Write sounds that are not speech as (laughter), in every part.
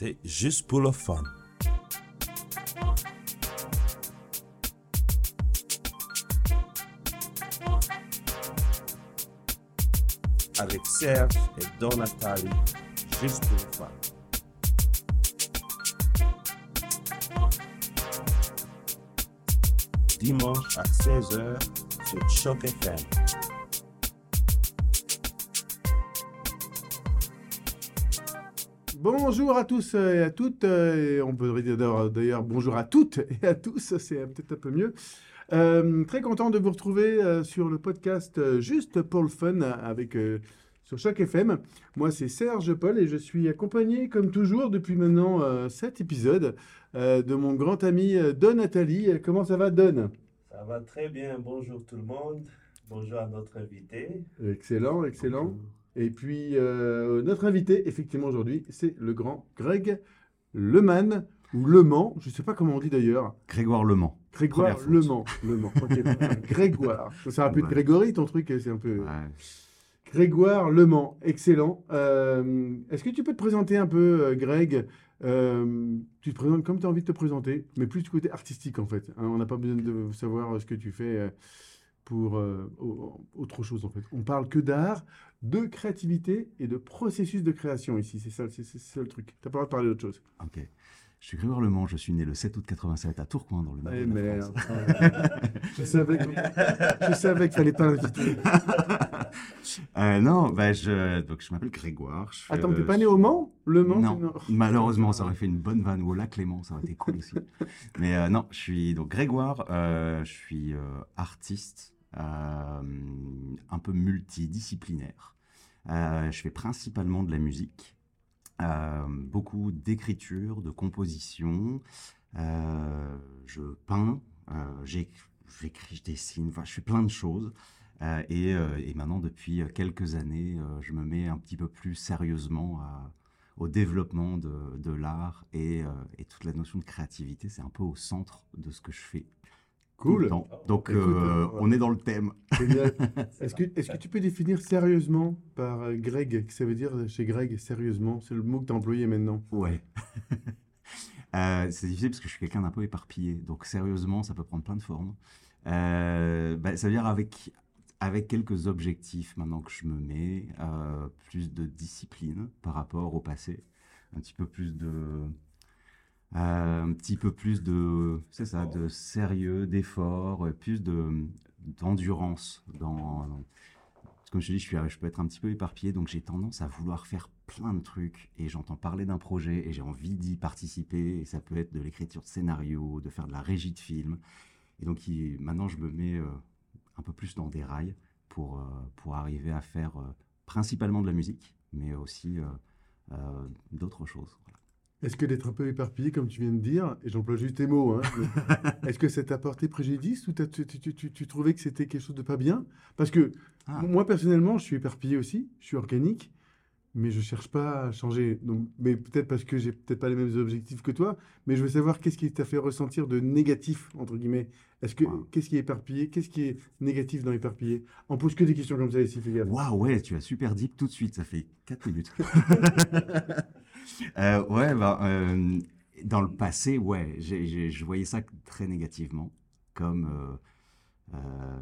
c'est juste pour le fun. Avec Serge et Don Nathalie, juste pour le fun. Dimanche à 16h sur Choc FM. Bonjour à tous et à toutes. euh, et on peut dire d'ailleurs- bonjour à toutes (laughs) et à tous, c'est peut-être un peu mieux. Euh, très content de vous retrouver euh, sur le podcast euh, Juste pour le fun avec euh, sur chaque FM. Moi c'est Serge Paul et je suis accompagné comme toujours depuis maintenant euh, épisodes euh, de mon grand ami euh, Don Nathalie. Euh, Comment ça va Don? Ça va très bien. Bonjour tout le monde. Bonjour à notre invité. Excellent, excellent. Et puis, euh, notre invité, effectivement, aujourd'hui, c'est le grand Greg Leman, ou Le Mans, je ne sais pas comment on dit d'ailleurs. Grégoire Le Mans. Grégoire Première faute. Le Mans. Le Mans. (laughs) Grégoire. Ça un peu de Ouais. Grégory, ton truc, c'est un peu. Ouais. Grégoire Le Mans, excellent. Euh, Est-ce que tu peux te présenter un peu, euh, Greg? Euh, Tu te présentes comme tu as envie de te présenter, mais plus du côté artistique en fait. hein. on n'a pas besoin de savoir ce que tu fais pour euh, au- autre chose en fait. On parle que d'art, de créativité et de processus de création ici. C'est ça, c'est c'est ça le truc. Tu pas le droit de parler d'autre chose. Ok. Je suis Grégoire Le Mans, je suis né le 7 août 87 à Tourcoing, dans le nord Eh de la. France. je savais que- je savais qu'il fallait pas l'inviter. (laughs) Euh, non, bah, je, donc, je m'appelle Grégoire. je Attends, t'es euh, pas né au Mans? Le Mans Non, malheureusement, ça aurait fait une bonne vanne. Ou au lac Léman, ça aurait été cool aussi. (laughs) Mais euh, non, je suis donc Grégoire, euh, je suis artiste, un peu multidisciplinaire. Euh, je fais principalement de la musique, euh, beaucoup d'écriture, de composition. Euh, je peins, euh, j'éc- j'écris, je dessine, enfin, je fais plein de choses. Euh, et, euh, maintenant, depuis quelques années, euh, je me mets un petit peu plus sérieusement au développement de, l'art et, euh, et toute la notion de créativité. C'est un peu au centre de ce que je fais. Cool. Donc, Écoute, euh, euh, on est dans le thème. (laughs) Est-ce que, tu peux définir sérieusement par euh, Greg, que ça veut dire chez Greg, sérieusement? C'est le mot que tu as employé maintenant. Ouais. (laughs) Euh, c'est difficile parce que je suis quelqu'un d'un peu éparpillé. Donc, sérieusement, ça peut prendre plein de formes. Euh, bah, ça veut dire avec, avec quelques objectifs maintenant que je me mets, plus de discipline par rapport au passé, un petit peu plus de. Euh, un petit peu plus de, c'est ça, de sérieux, d'effort, euh, plus de d'endurance dans, comme je te dis, je, suis, je peux être un petit peu éparpillé, donc j'ai tendance à vouloir faire plein de trucs. Et j'entends parler d'un projet et j'ai envie d'y participer. Et ça peut être de l'écriture de scénario, de faire de la régie de film. Et donc maintenant, je me mets euh, un peu plus dans des rails pour, pour arriver à faire principalement de la musique, mais aussi d'autres choses. Voilà. Est-ce que d'être un peu éparpillé, comme tu viens de dire, et j'emploie juste tes mots, hein, (laughs) est-ce que ça t'a porté préjudice ou tu, tu- tu- tu- tu trouvais que c'était quelque chose de pas bien? Parce que Ah. moi, personnellement, je suis éparpillé aussi, je suis organique, mais je cherche pas à changer. Donc, mais peut-être parce que j'ai peut-être pas les mêmes objectifs que toi, mais je veux savoir qu'est-ce qui t'a fait ressentir de négatif, entre guillemets. Est-ce que, Wow. qu'est-ce qui est éparpillé? Qu'est-ce qui est négatif dans éparpillé? On pose que des questions comme ça ici, fais gaffe. Waouh, ouais, tu as super deep tout de suite, ça fait 4 minutes. (laughs) Euh, ouais, bah, euh, dans le passé, ouais, j'ai- je voyais ça très négativement, comme euh, euh,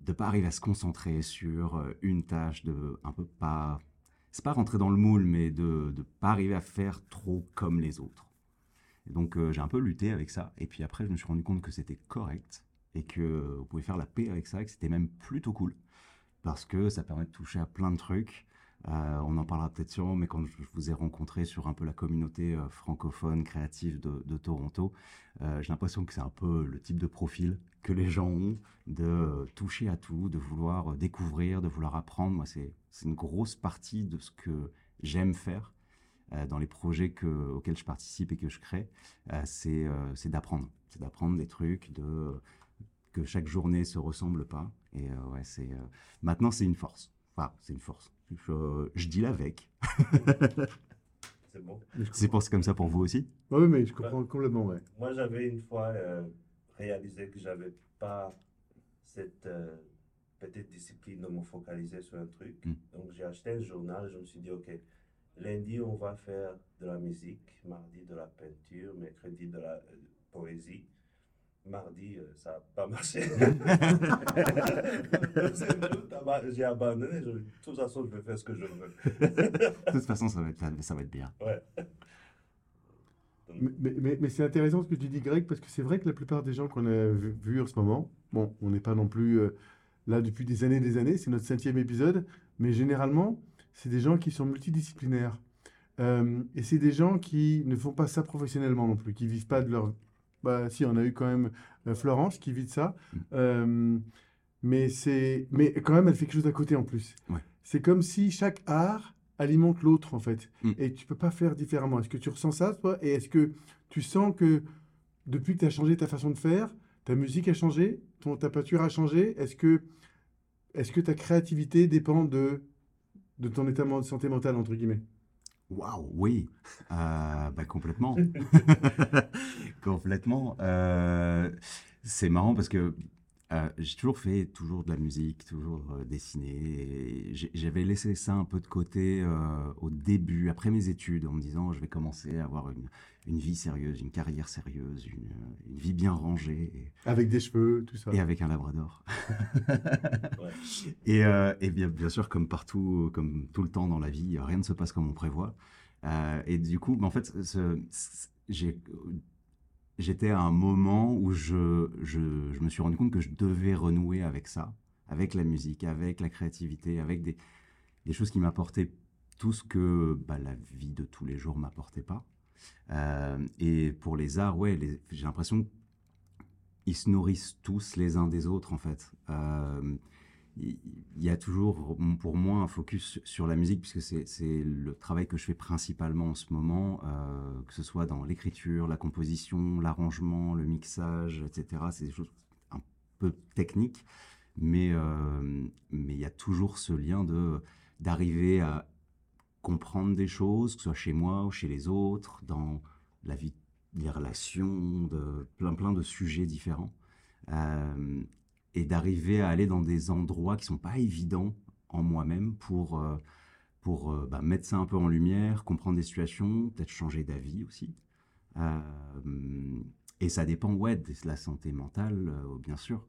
de pas arriver à se concentrer sur une tâche, de un peu pas, c'est pas rentrer dans le moule, mais de ne pas arriver à faire trop comme les autres. Donc j'ai un peu lutté avec ça, et puis après je me suis rendu compte que c'était correct et que vous pouvez faire la paix avec ça, et que c'était même plutôt cool parce que ça permet de toucher à plein de trucs. Euh, on en parlera peut-être sûrement, mais quand je vous ai rencontré sur un peu la communauté euh, francophone créative de, Toronto, euh, j'ai l'impression que c'est un peu le type de profil que les gens ont, de toucher à tout, de vouloir découvrir, de vouloir apprendre. Moi, c'est une grosse partie de ce que j'aime faire dans les projets que, auxquels je participe et que je crée. C'est d'apprendre. C'est d'apprendre des trucs, que chaque journée se ressemble pas. Et ouais, c'est maintenant c'est une force. Enfin, c'est une force. Je, je dis avec. (laughs) C'est bon. C'est pour c'est comme ça pour vous aussi? Oui, mais je comprends complètement, ouais. Moi, j'avais une fois euh, réalisé que j'avais pas cette euh, petite discipline de me focaliser sur un truc. Mm. Donc, j'ai acheté un journal et je me suis dit, OK, lundi, on va faire de la musique, mardi, de la peinture, mercredi, de la euh, poésie. Mardi, euh, ça n'a pas marché. (laughs) (laughs) J'ai abandonné. Je- de toute façon, je vais faire ce que je veux. De toute façon, ça va être, ça va être bien. Ouais. Mais, mais- mais- mais c'est intéressant ce que tu dis, Greg, parce que c'est vrai que la plupart des gens qu'on a vu, vus en ce moment, bon, on n'est pas non plus euh, là depuis des années et des années, c'est notre cinquième épisode, mais généralement, c'est des gens qui sont multidisciplinaires. Euh, et c'est des gens qui ne font pas ça professionnellement non plus, qui vivent pas de leur... Bah, si, on a eu quand même euh, Florence qui vit de ça, Mm. Euh, mais c'est, mais quand même, elle fait quelque chose à côté en plus. Ouais. C'est comme si chaque art alimente l'autre en fait, Mm. et tu peux pas faire différemment. Est-ce que tu ressens ça, toi, et est-ce que tu sens que depuis que tu as changé ta façon de faire, ta musique a changé, ton, ta peinture a changé, est-ce que, est-ce que ta créativité dépend de, de ton état de santé mentale, entre guillemets? Waouh, oui, Euh, bah, complètement. (laughs) (laughs) complètement. Euh, c'est marrant parce que euh, j'ai toujours fait toujours de la musique, toujours euh, dessiné. J'avais laissé ça un peu de côté euh, au début, après mes études, en me disant je vais commencer à avoir une, une vie sérieuse, une carrière sérieuse, une, une vie bien rangée. et- Avec des cheveux, tout ça. et avec un labrador. (laughs) Ouais. Et, et bien, bien sûr, comme partout, comme tout le temps dans la vie, rien ne se passe comme on prévoit. Et du coup, en fait, j'ai- j'étais à un moment où je, je, je me suis rendu compte que je devais renouer avec ça, avec la musique, avec la créativité, avec des, des choses qui m'apportaient tout ce que bah, la vie de tous les jours m'apportait pas. Euh, et pour les arts, ouais, j'ai l'impression ils se nourrissent tous les uns des autres en fait. Euh, il y a toujours pour moi un focus sur la musique puisque c'est le travail que je fais principalement en ce moment, euh, que ce soit dans l'écriture, la composition, l'arrangement, le mixage, etc. C'est des choses un peu techniques, mais euh, mais il y a toujours ce lien d'arriver à comprendre des choses, que ce soit chez moi ou chez les autres, dans la vie des relations, de plein plein de sujets différents, Euh, et d'arriver à aller dans des endroits qui sont pas évidents en moi-même pour euh, pour euh, bah, mettre ça un peu en lumière, comprendre des situations, peut-être changer d'avis aussi. Euh, et ça dépend ouais de la santé mentale, bien sûr.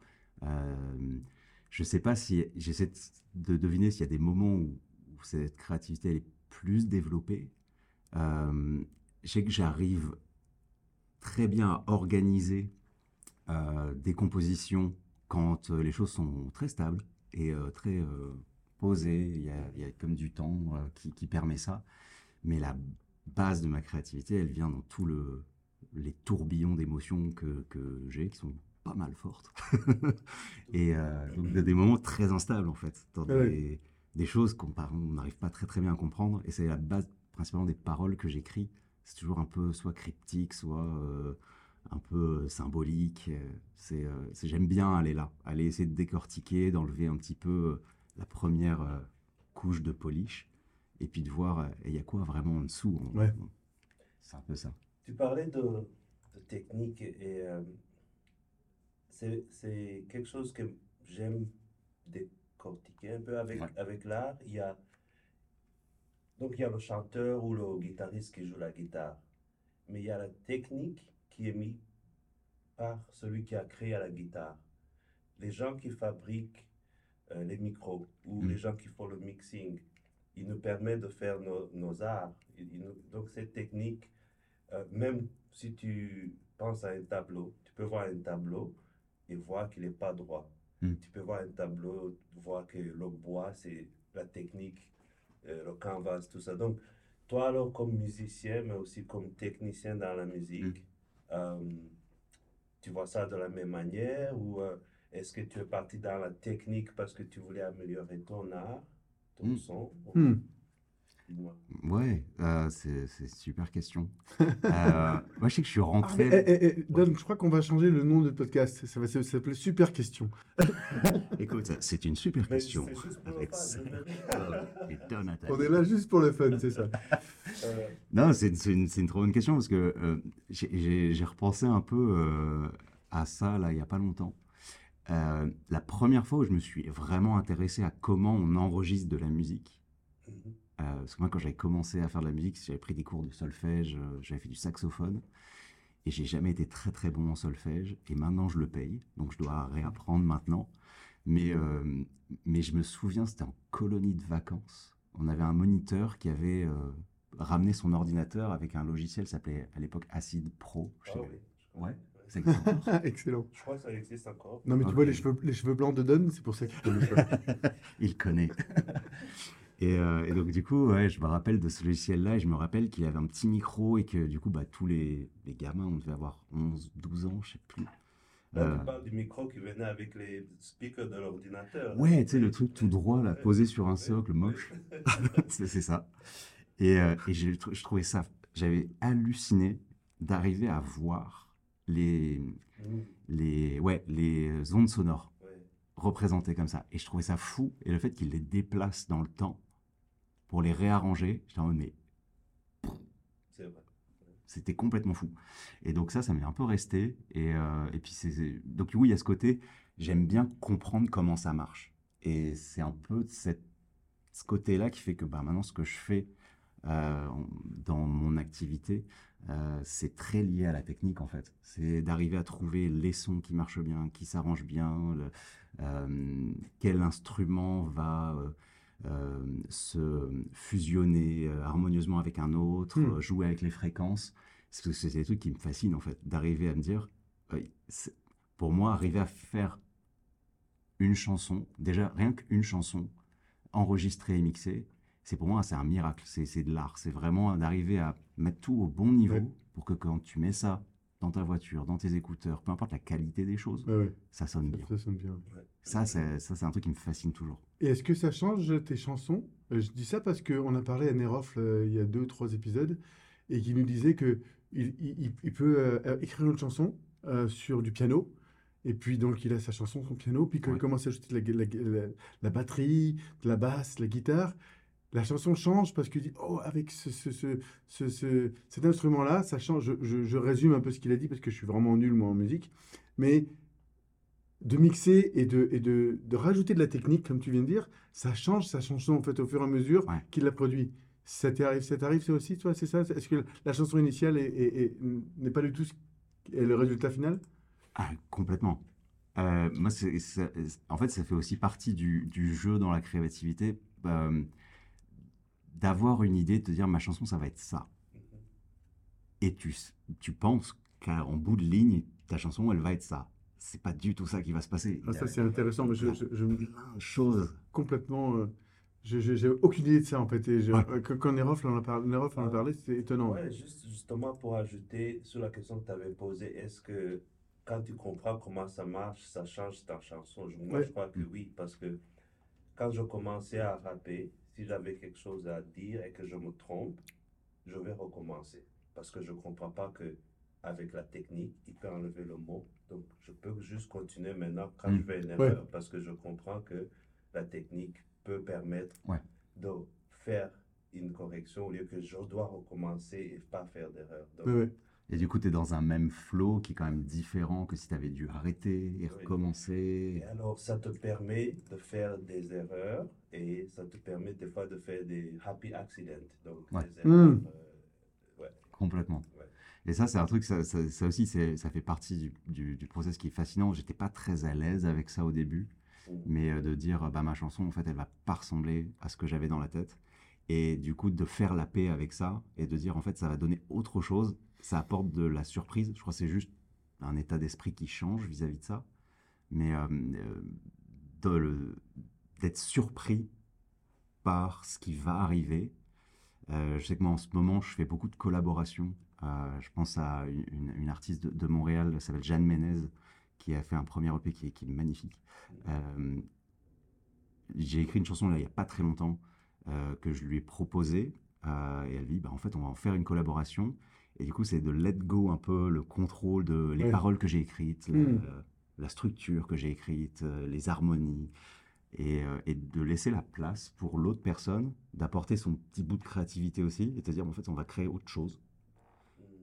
Je sais pas si j'essaie de, de deviner s'il y a des moments où, cette créativité est plus développée. Je sais que j'arrive très bien à organiser des compositions quand euh, les choses sont très stables et euh, très euh, posées. Il y, a, il y a comme du temps qui, qui permet ça. Mais la base de ma créativité, elle vient dans tous le, les tourbillons d'émotions que, que j'ai, qui sont pas mal fortes. (laughs) et euh, donc de- des moments très instables, en fait, dans Ah des, des choses qu'on n'arrive pas très très bien à comprendre. Et c'est la base principalement des paroles que j'écris. C'est toujours un peu soit cryptique, soit euh, un peu euh, symbolique. Euh, C'est, euh, c'est- j'aime bien aller là, aller essayer de décortiquer, d'enlever un petit peu la première couche de polish, et puis de voir il y a quoi vraiment en dessous. On- Ouais. on- C'est un peu ça. Tu parlais de, de technique et euh, c'est c'est quelque chose que j'aime décortiquer un peu avec, Ouais. avec l'art. Il y a, donc il y a le chanteur ou le guitariste qui joue la guitare, mais il y a la technique qui est mise par celui qui a créé la guitare. Les gens qui fabriquent euh, les micros ou Mm. les gens qui font le mixing, ils nous permettent de faire nos, nos arts. Nous- donc cette technique, euh, même si tu penses à un tableau, tu peux voir un tableau et voir qu'il n'est pas droit. Mm. Tu peux voir un tableau, voir que le bois, c'est la technique, euh, le canvas, tout ça. Donc, toi alors comme musicien, mais aussi comme technicien dans la musique, euh, tu vois ça de la même manière ou euh, est-ce que tu es parti dans la technique parce que tu voulais améliorer ton art, ton Mm. son? Hmm. Ouais, euh, c'est, super question. Euh, (laughs) moi, je sais que je suis Ah, rentré. mais, eh, eh, eh, Don, je crois qu'on va changer le nom de podcast. Ça va s'appeler Super Question. (laughs) Écoute, c'est une super Mais question. Avec. (laughs) On est là juste pour le fun, c'est ça. Euh, Non, c'est une, une trop bonne question parce que euh, j'ai- repensé un peu euh, à ça là il n'y a pas longtemps. Euh, la première fois où je me suis vraiment intéressé à comment on enregistre de la musique, mhm. Euh, parce que moi, quand j'avais commencé à faire de la musique, j'avais pris des cours de solfège, euh, j'avais fait du saxophone. Et j'ai jamais été très très bon en solfège. Et maintenant, je le paye. Donc, je dois réapprendre maintenant. Mais, euh, mais je me souviens, c'était en colonie de vacances. On avait un moniteur qui avait euh, ramené son ordinateur avec un logiciel qui s'appelait à l'époque Acid Pro. Je Ah sais oui, crois. Ouais. (laughs) Excellent. Je crois que ça existe encore. Non, mais tu vois les cheveux, les cheveux blancs de Don, c'est pour ça qu'il connaît ça. Il connaît. (laughs) Et, euh, et donc, du coup, ouais, je me rappelle de ce logiciel-là et je me rappelle qu'il avait un petit micro et que, du coup, bah, tous les, les gamins, on devait avoir 11, 12 ans, je sais plus. Là, Euh, tu parles du micro qui venait avec les speakers de l'ordinateur. Ouais, tu sais, le truc tout droit, là, posé sur un socle moche. (laughs) (laughs) c'est ça. Et, euh, et trou- je trouvais ça, j'avais halluciné d'arriver à voir les, Mm, les, ouais, les ondes sonores représentées comme ça. Et je trouvais ça fou. Et le fait qu'il les déplace dans le temps pour les réarranger, j'étais en mode, mais c'était complètement fou. Et donc ça, ça m'est un peu resté. Et, euh, et puis, c'est, donc oui, il y a ce côté, j'aime bien comprendre comment ça marche. Et c'est un peu cette, ce côté-là qui fait que bah, maintenant, ce que je fais euh, dans mon activité, euh, c'est très lié à la technique en fait. C'est d'arriver à trouver les sons qui marchent bien, qui s'arrangent bien, le- euh, quel instrument va euh, se fusionner euh, harmonieusement avec un autre, Hmm. euh, jouer avec les fréquences. C'est des trucs qui me fascinent en fait, d'arriver à me dire, pour moi, arriver à faire une chanson, déjà rien qu'une chanson, enregistrée et mixée, c'est pour moi, c'est un miracle, c'est c'est de l'art. C'est vraiment d'arriver à mettre tout au bon niveau Ouais. pour que quand tu mets ça dans ta voiture, dans tes écouteurs, peu importe la qualité des choses, Ouais, ouais, ça sonne ça, bien. ça sonne bien. Ça, c'est ça, c'est un truc qui me fascine toujours. Et est-ce que ça change tes chansons? Euh, Je dis ça parce qu'on a parlé à Nerofl euh, il y a deux, trois épisodes et qui nous disait que il, il- il peut euh, écrire une chanson euh, sur du piano. Et puis donc il a sa chanson, son piano, puis quand il commence à ajouter de la, la- la- la batterie, de la basse, la guitare, la chanson change parce qu'il dit Oh, avec ce, ce- ce- ce- ce- cet instrument-là, ça change. Je, je- je résume un peu ce qu'il a dit parce que je suis vraiment nul moi en musique. Mais de mixer et de, et de, de rajouter de la technique, comme tu viens de dire, ça change sa chanson en fait au fur et à mesure Ouais. qu'il la produit. Ça t'arrive, ça t'arrive ça aussi, toi, c'est ça? Est-ce que la chanson initiale est- est- est- n'est pas du tout est le résultat final? Ah, complètement. Euh, moi, c'est, c'est- en fait, ça fait aussi partie du, du jeu dans la créativité, euh, d'avoir une idée, de te dire ma chanson, ça va être ça. Mhm. Et tu, tu penses qu'en bout de ligne, ta chanson, elle va être ça. C'est pas du tout ça qui va se passer. Ah, ça, c'est intéressant, mais je, je, je me dis plein de choses. complètement. euh, j'ai aucune idée de ça en fait. Et je- Ouais. quand quand Nerofl en a parlé, Nerofl en a parlé, c'était étonnant. Ouais, juste, justement pour ajouter sur la question que tu avais posée, est-ce que quand tu comprends comment ça marche, ça change ta chanson? Je- Moi, Ouais. je crois que oui, parce que quand je commençais à rapper, si j'avais quelque chose à dire et que je me trompe, je vais recommencer. Parce que je ne comprends pas que avec la technique, il peut enlever le mot. Donc, je peux juste continuer maintenant quand je fais une erreur, parce que je comprends que la technique peut permettre Ouais. de faire une correction au lieu que je dois recommencer et pas faire d'erreur. Donc, ouais. Et du coup, tu es dans un même flow qui est quand même différent que si tu avais dû arrêter et Oui. recommencer. Et alors, ça te permet de faire des erreurs et ça te permet des fois de faire des happy accidents. Donc, Ouais. des erreurs. Mm. euh, ouais. Complètement. Ouais. Et ça, c'est un truc, ça, ça, ça aussi, c'est, ça fait partie du, du, du process qui est fascinant. J'étais pas très à l'aise avec ça au début, Mm. mais euh, de dire, bah, ma chanson, en fait, elle va pas ressembler à ce que j'avais dans la tête. Et du coup, de faire la paix avec ça et de dire, en fait, ça va donner autre chose. Ça apporte de la surprise. Je crois que c'est juste un état d'esprit qui change vis-à-vis de ça. Mais euh, euh, d'être surpris par ce qui va arriver. Euh, je sais que moi, en ce moment, je fais beaucoup de collaborations. Euh, je pense à une, une artiste de, de Montréal, elle s'appelle Jeanne Ménez, qui a fait un premier EP qui est, qui est magnifique. J'ai écrit une chanson là, il n'y a pas très longtemps que je lui ai proposée. euh, et elle dit, bah, en fait, on va en faire une collaboration. Et du coup, c'est de let go un peu le contrôle de les Ouais. paroles que j'ai écrites, la, Mm. la structure que j'ai écrite, euh, les harmonies. Et, euh, et de laisser la place pour l'autre personne, d'apporter son petit bout de créativité aussi, et de dire, en fait, on va créer autre chose.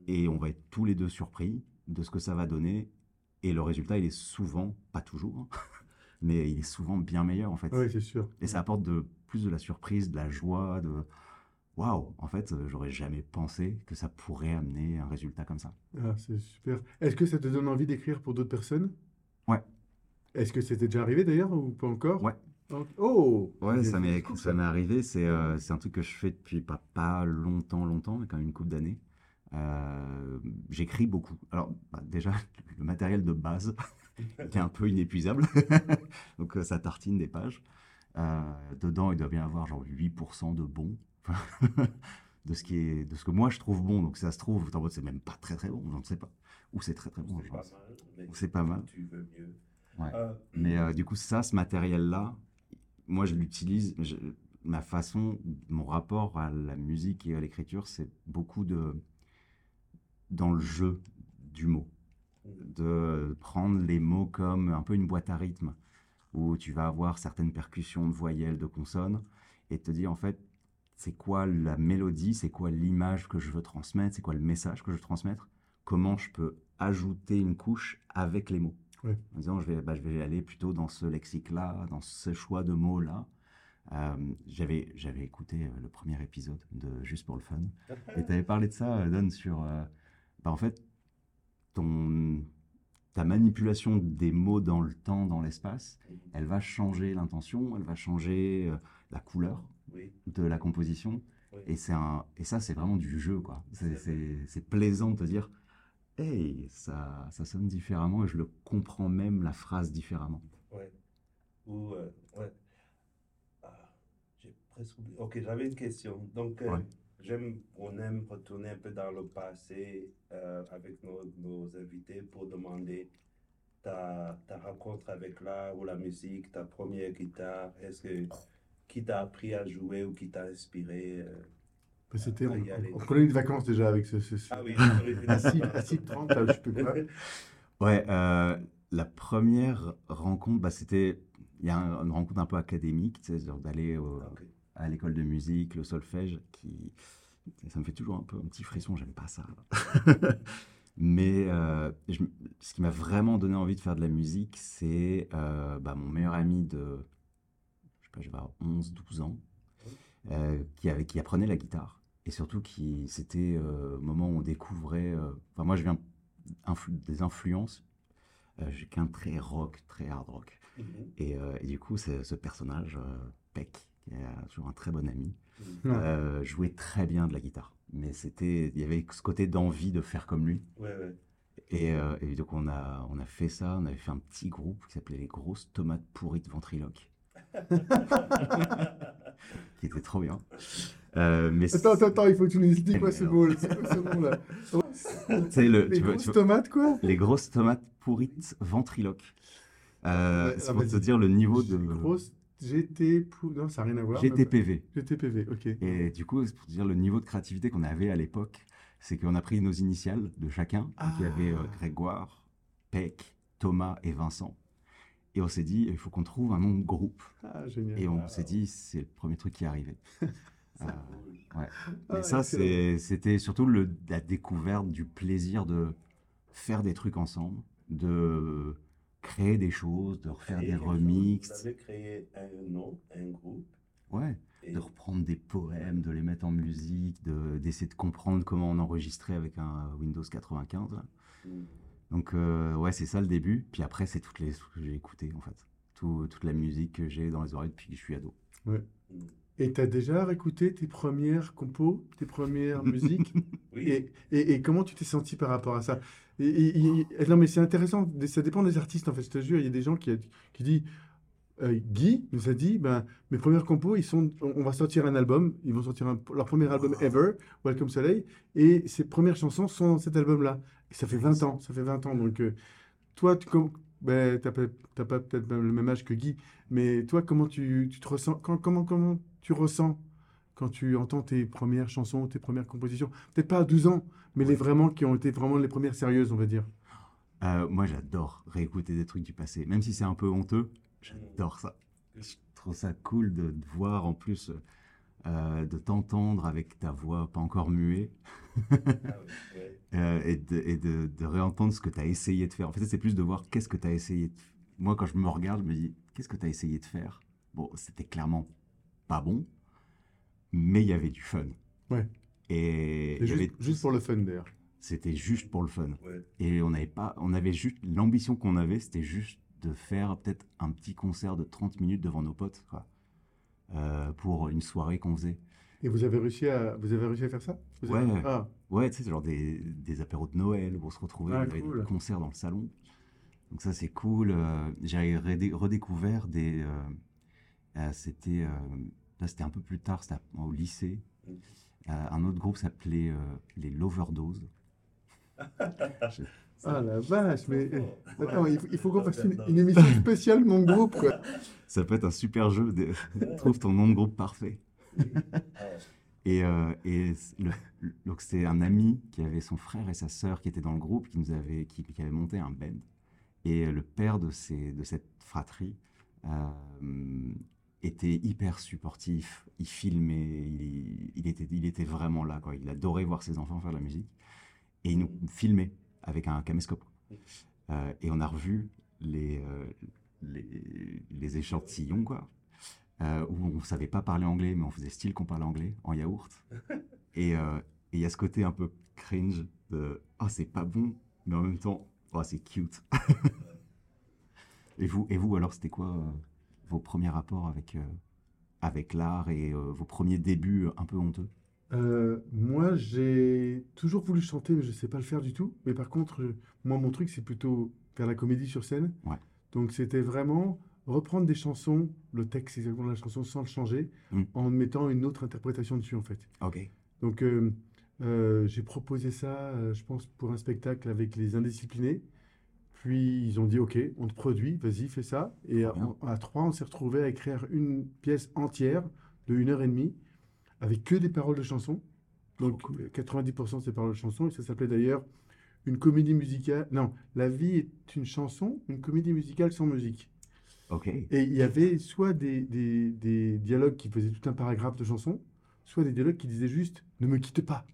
Et on va être tous les deux surpris de ce que ça va donner. Et le résultat, il est souvent, pas toujours, hein, (laughs) mais il est souvent bien meilleur en fait. Oui, c'est sûr. Et ça apporte de, plus de la surprise, de la joie, de waouh, en fait, euh, j'aurais jamais pensé que ça pourrait amener un résultat comme ça. Ah, c'est super. Est-ce que ça te donne envie d'écrire pour d'autres personnes? Ouais. Est-ce que c'était déjà arrivé d'ailleurs ou pas encore? Ouais. Oh Ouais, ça m'est C'est cool, ça m'est arrivé. C'est euh, c'est un truc que je fais depuis pas, pas longtemps, longtemps, mais quand même une couple d'années. Euh, J'écris beaucoup. Alors, bah, déjà, (laughs) le matériel de base (laughs) qui est un peu inépuisable. (laughs) Donc, ça tartine des pages. Euh, dedans, il doit bien y avoir genre 8% de bon. (laughs) de, ce qui est, de ce que moi je trouve bon. Donc, ça se trouve, en mode, c'est même pas très très bon, je ne sais pas. Ou c'est très très bon, C'est je pas pense. mais Ou c'est pas mal. Tu veux mieux. Ouais. Euh, Mais euh, du coup, ça, ce matériel-là, moi, je l'utilise. Ma façon, mon rapport à la musique et à l'écriture, c'est beaucoup de dans le jeu du mot, de prendre les mots comme un peu une boîte à rythme, où tu vas avoir certaines percussions de voyelles, de consonnes, et te dire en fait, c'est quoi la mélodie, c'est quoi l'image que je veux transmettre, c'est quoi le message que je veux transmettre, comment je peux ajouter une couche avec les mots. Ouais. En disant, je vais, bah, je vais aller plutôt dans ce lexique-là, dans ce choix de mots-là. Euh, j'avais, j'avais écouté euh, le premier épisode de Juste pour le fun. (laughs) Et tu avais parlé de ça, euh, Don, sur. euh, bah, en fait, ton, ta manipulation des mots dans le temps, dans l'espace, elle va changer l'intention, elle va changer euh, la couleur Oui. de la composition. Oui. Et, c'est un, et ça, c'est vraiment du jeu, quoi. C'est plaisant de te dire, hey, ça, ça sonne différemment et je le comprends même la phrase différemment. Ouais. Ou, euh, ouais. Ah, j'ai presque oublié. Ok, j'avais une question. Donc, euh, Ouais. J'aime, on aime retourner un peu dans le passé euh, avec nos, nos invités pour demander ta, ta rencontre avec l'art ou la musique, ta première guitare. Est-ce que qui t'a appris à jouer ou qui t'a inspiré euh? C'était, on, Ah, y aller? on prenait une vacances déjà avec ce. ce- ce- Ah oui, Assis, assis 30, là, je peux pas. (laughs) Ouais, euh, la première rencontre, bah, c'était, il y a un- une rencontre un peu académique, tu sais, genre d'aller au- Ok. À l'école de musique, le solfège, qui, ça me fait toujours un peu un petit frisson, j'aime pas ça. (laughs) Mais euh, je ce qui m'a vraiment donné envie de faire de la musique, c'est euh, bah, mon meilleur ami de, je sais pas, je vais avoir 11, 12 ans, euh, qui, avait, qui apprenait la guitare. Et surtout, qui, c'était au moment où on découvrait. Enfin, moi, je viens influ- des influences. J'ai qu'un très rock, très hard rock. Mhm. Et, et du coup, c'est ce personnage, Peck, qui est toujours un très bon ami. Ouais. euh, jouait très bien de la guitare. Mais c'était, il y avait ce côté d'envie de faire comme lui. Ouais, ouais. Et, euh, et donc, on a, on a fait ça. On avait fait un petit groupe qui s'appelait Les Grosses Tomates Pourries de Ventriloque. (laughs) qui était trop bien. Euh, mais Attends, attends, attends, il faut que tu nous expliques quoi ce mot, c'est quoi ce mot là (laughs) c'est le, Les tu grosses tu vois- tomates quoi? Les grosses tomates pourrites ventriloque. Euh, Ouais, c'est ah, pour te dire le niveau de Grosse GT. pou- Non, ça n'a rien à voir. mais- GTPV. GTPV, ok. Et du coup, c'est pour dire le niveau de créativité qu'on avait à l'époque, c'est qu'on a pris nos initiales de chacun. Donc, il y avait euh, Ah. Grégoire, Peck, Thomas et Vincent. Et on s'est dit, il faut qu'on trouve un nom de groupe. Ah, génial. Et on Ah. s'est dit, c'est le premier truc qui est arrivé. (laughs) Euh, ouais. Et ça, c'était surtout le, la découverte du plaisir de faire des trucs ensemble, de créer des choses, de refaire des chose. remixes, Vous avez créé un nom, un groupe. ouais, Et de reprendre des poèmes, de les mettre en musique, de- d'essayer de comprendre comment on enregistrait avec un Windows 95. là. Mhm. Donc, euh, ouais, c'est ça le début. Puis après, c'est toutes les trucs que j'ai écouté, en fait. Tout- toute la musique que j'ai dans les oreilles depuis que je suis ado. Mhm. Et t'as déjà réécouté tes premières compos, tes premières (laughs) musiques? Oui. et, et, et comment tu t'es senti par rapport à ça? Et- et- et- et- Non, mais c'est intéressant, ça dépend des artistes en fait. Je te jure, il y a des gens qui, qui disent euh, Guy nous a dit ben, mes premières compos, ils sont, on, on va sortir un album, ils vont sortir un- leur premier album ever, Welcome Soleil, et ses premières chansons sont dans cet album-là. Et ça fait 20 ans, ça fait 20 ans. Donc, euh, toi, tu ben, t'as pas, peut-être le même âge que Guy, mais toi, comment tu, tu te ressens quand- comment, comment tu ressens quand tu entends tes premières chansons, tes premières compositions Peut-être pas à 12 ans, mais les vraiment qui ont été vraiment les premières sérieuses, on va dire. Euh, moi, j'adore réécouter des trucs du passé, même si c'est un peu honteux. J'adore ça. Je trouve ça cool de, de voir en plus, euh, de t'entendre avec ta voix pas encore muée Ah oui, (laughs) ouais. euh, et, de, et de, de réentendre ce que tu as essayé de faire. En fait, c'est plus de voir qu'est-ce que tu as essayé de Moi, quand je me regarde, je me dis qu'est-ce que tu as essayé de faire? Bon, c'était clairement pas bon, mais il y avait du fun. Ouais. Et juste, avait- juste pour le fun d'ailleurs. c'était juste pour le fun. Ouais. Et on n'avait pas, on avait juste l'ambition qu'on avait, c'était juste de faire peut-être un petit concert de 30 minutes devant nos potes, quoi, euh, pour une soirée qu'on faisait. Et vous avez réussi à, vous avez réussi à faire ça? Vous avez- Ouais. Ah, Ouais, tu sais, genre des, des apéros de Noël où on se retrouvait, Ah, y avait cool. des concerts dans le salon. Donc ça, c'est cool. Euh, J'ai redé- redécouvert des... euh, euh, c'était... là, c'était un peu plus tard, c'était au lycée. Mm. Euh, un autre groupe s'appelait euh, les Loverdose. (laughs) Ah la vache, mais attends, il faut, faut qu'on fasse une, une émission spéciale mon groupe quoi. (laughs) Ça peut être un super jeu. De... Trouve ton nom de groupe parfait. Ah, (laughs) Et, euh, et c- le- le- donc c'est un ami qui avait son frère et sa sœur qui étaient dans le groupe, qui nous avait, qui, qui avait monté un band. Et le père de, ces, de cette fratrie euh, était hyper supportif. Il filmait, il, il était, il était vraiment là. Quoi. Il adorait voir ses enfants faire de la musique. Et il nous filmait avec un caméscope. Euh, et on a revu les, euh, les, les échantillons, quoi euh, où on ne savait pas parler anglais, mais on faisait style qu'on parlait anglais en yaourt. (laughs) Et euh, et il y a ce côté un peu cringe de Ah, c'est pas bon, mais en même temps, oh, c'est cute. (laughs) et, vous, et vous, alors, c'était quoi vos premiers rapports avec, euh, avec l'art et euh, vos premiers débuts un peu honteux? Euh, moi, j'ai toujours voulu chanter, mais je ne sais pas le faire du tout. Mais par contre, je- moi, mon truc, c'est plutôt faire la comédie sur scène. Ouais. Donc, c'était vraiment reprendre des chansons, le texte exactement de la chanson, sans le changer, Mm. en mettant une autre interprétation dessus, en fait. Ok. Donc, euh, euh, j'ai proposé ça, euh, je pense, pour un spectacle avec les Indisciplinés. Puis, ils ont dit, OK, on te produit, vas-y, fais ça. Et à, à trois, on s'est retrouvés à écrire une pièce entière de une heure et demie, avec que des paroles de chansons. Donc, cool. euh, 90% de ces paroles de chansons. Et ça s'appelait d'ailleurs une comédie musicale. Non, La vie est une chanson, une comédie musicale sans musique. Ok. Et il y avait soit des, des- des dialogues qui faisaient tout un paragraphe de chanson, soit des dialogues qui disaient juste ne me quitte pas.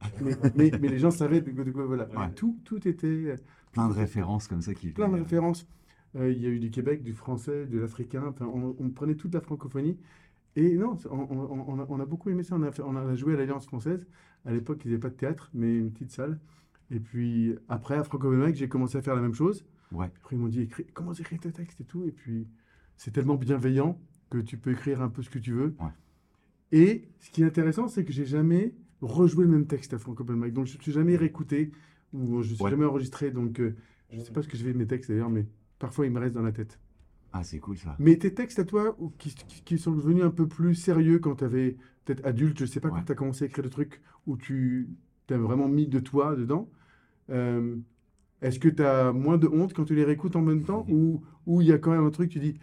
(laughs) Mais, mais- mais les gens savaient de, voilà. Ouais. Tout, tout était Plein de références comme ça qui. plein de euh, références. Euh, il y a eu du Québec, du français, de l'africain. Enfin, on, on prenait toute la francophonie. Et non, on, a, on a beaucoup aimé ça. On a, fait- on a joué à l'Alliance française. À l'époque, ils n'avaient pas de théâtre, mais une petite salle. Et puis après, à franco j'ai commencé à faire la même chose. Ouais. Après, ils m'ont dit, écris, comment écrire tes textes et tout. Et puis, c'est tellement bienveillant que tu peux écrire un peu ce que tu veux. Ouais. Et ce qui est intéressant, c'est que j'ai jamais rejoué le même texte à Franco. Donc, je ne suis jamais réécouté ou je ne suis Ouais. jamais enregistré. Donc, euh, je ne sais pas ce que je fais de mes textes d'ailleurs, mais parfois, ils me restent dans la tête. Ah, c'est cool ça. Mais tes textes à toi, ou qui, qui- sont devenus un peu plus sérieux quand tu avais peut-être adulte, je ne sais pas, Ouais. quand tu as commencé à écrire des trucs où tu t'as vraiment mis de toi dedans, euh, est-ce que tu as moins de honte quand tu les réécoutes en même temps (laughs) ou ou il y a quand même un truc, tu dis,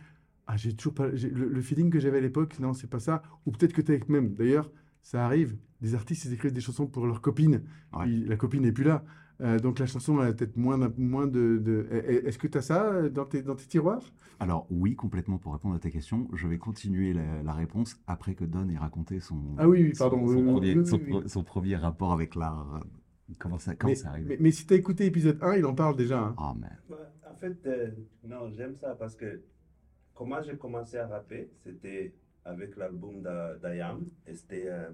ah, j'ai toujours pas, le, le feeling que j'avais à l'époque, non, c'est pas ça. Ou peut-être que tu as même, d'ailleurs, ça arrive, des artistes, ils écrivent des chansons pour leur copine, Ouais. puis la copine n'est plus là. Euh, donc la chanson a peut-être moins, de... de- Est-ce que tu as ça euh, dans tes, dans tes tiroirs? Alors, oui, complètement pour répondre à ta question. Je vais continuer la, la réponse après que Don ait raconté son. Ah oui, oui, son- pardon. Son, oui, oui, premier, oui, oui, son oui. pro- son premier rapport avec l'art. Comment ça, comment mais, ça arrive? mais, mais si tu as écouté épisode 1, il en parle déjà. hein. Oh, man. En fait, euh, non, j'aime ça parce que comment j'ai commencé à rapper, c'était avec l'album d'A- d'Ayam. Et c'était euh,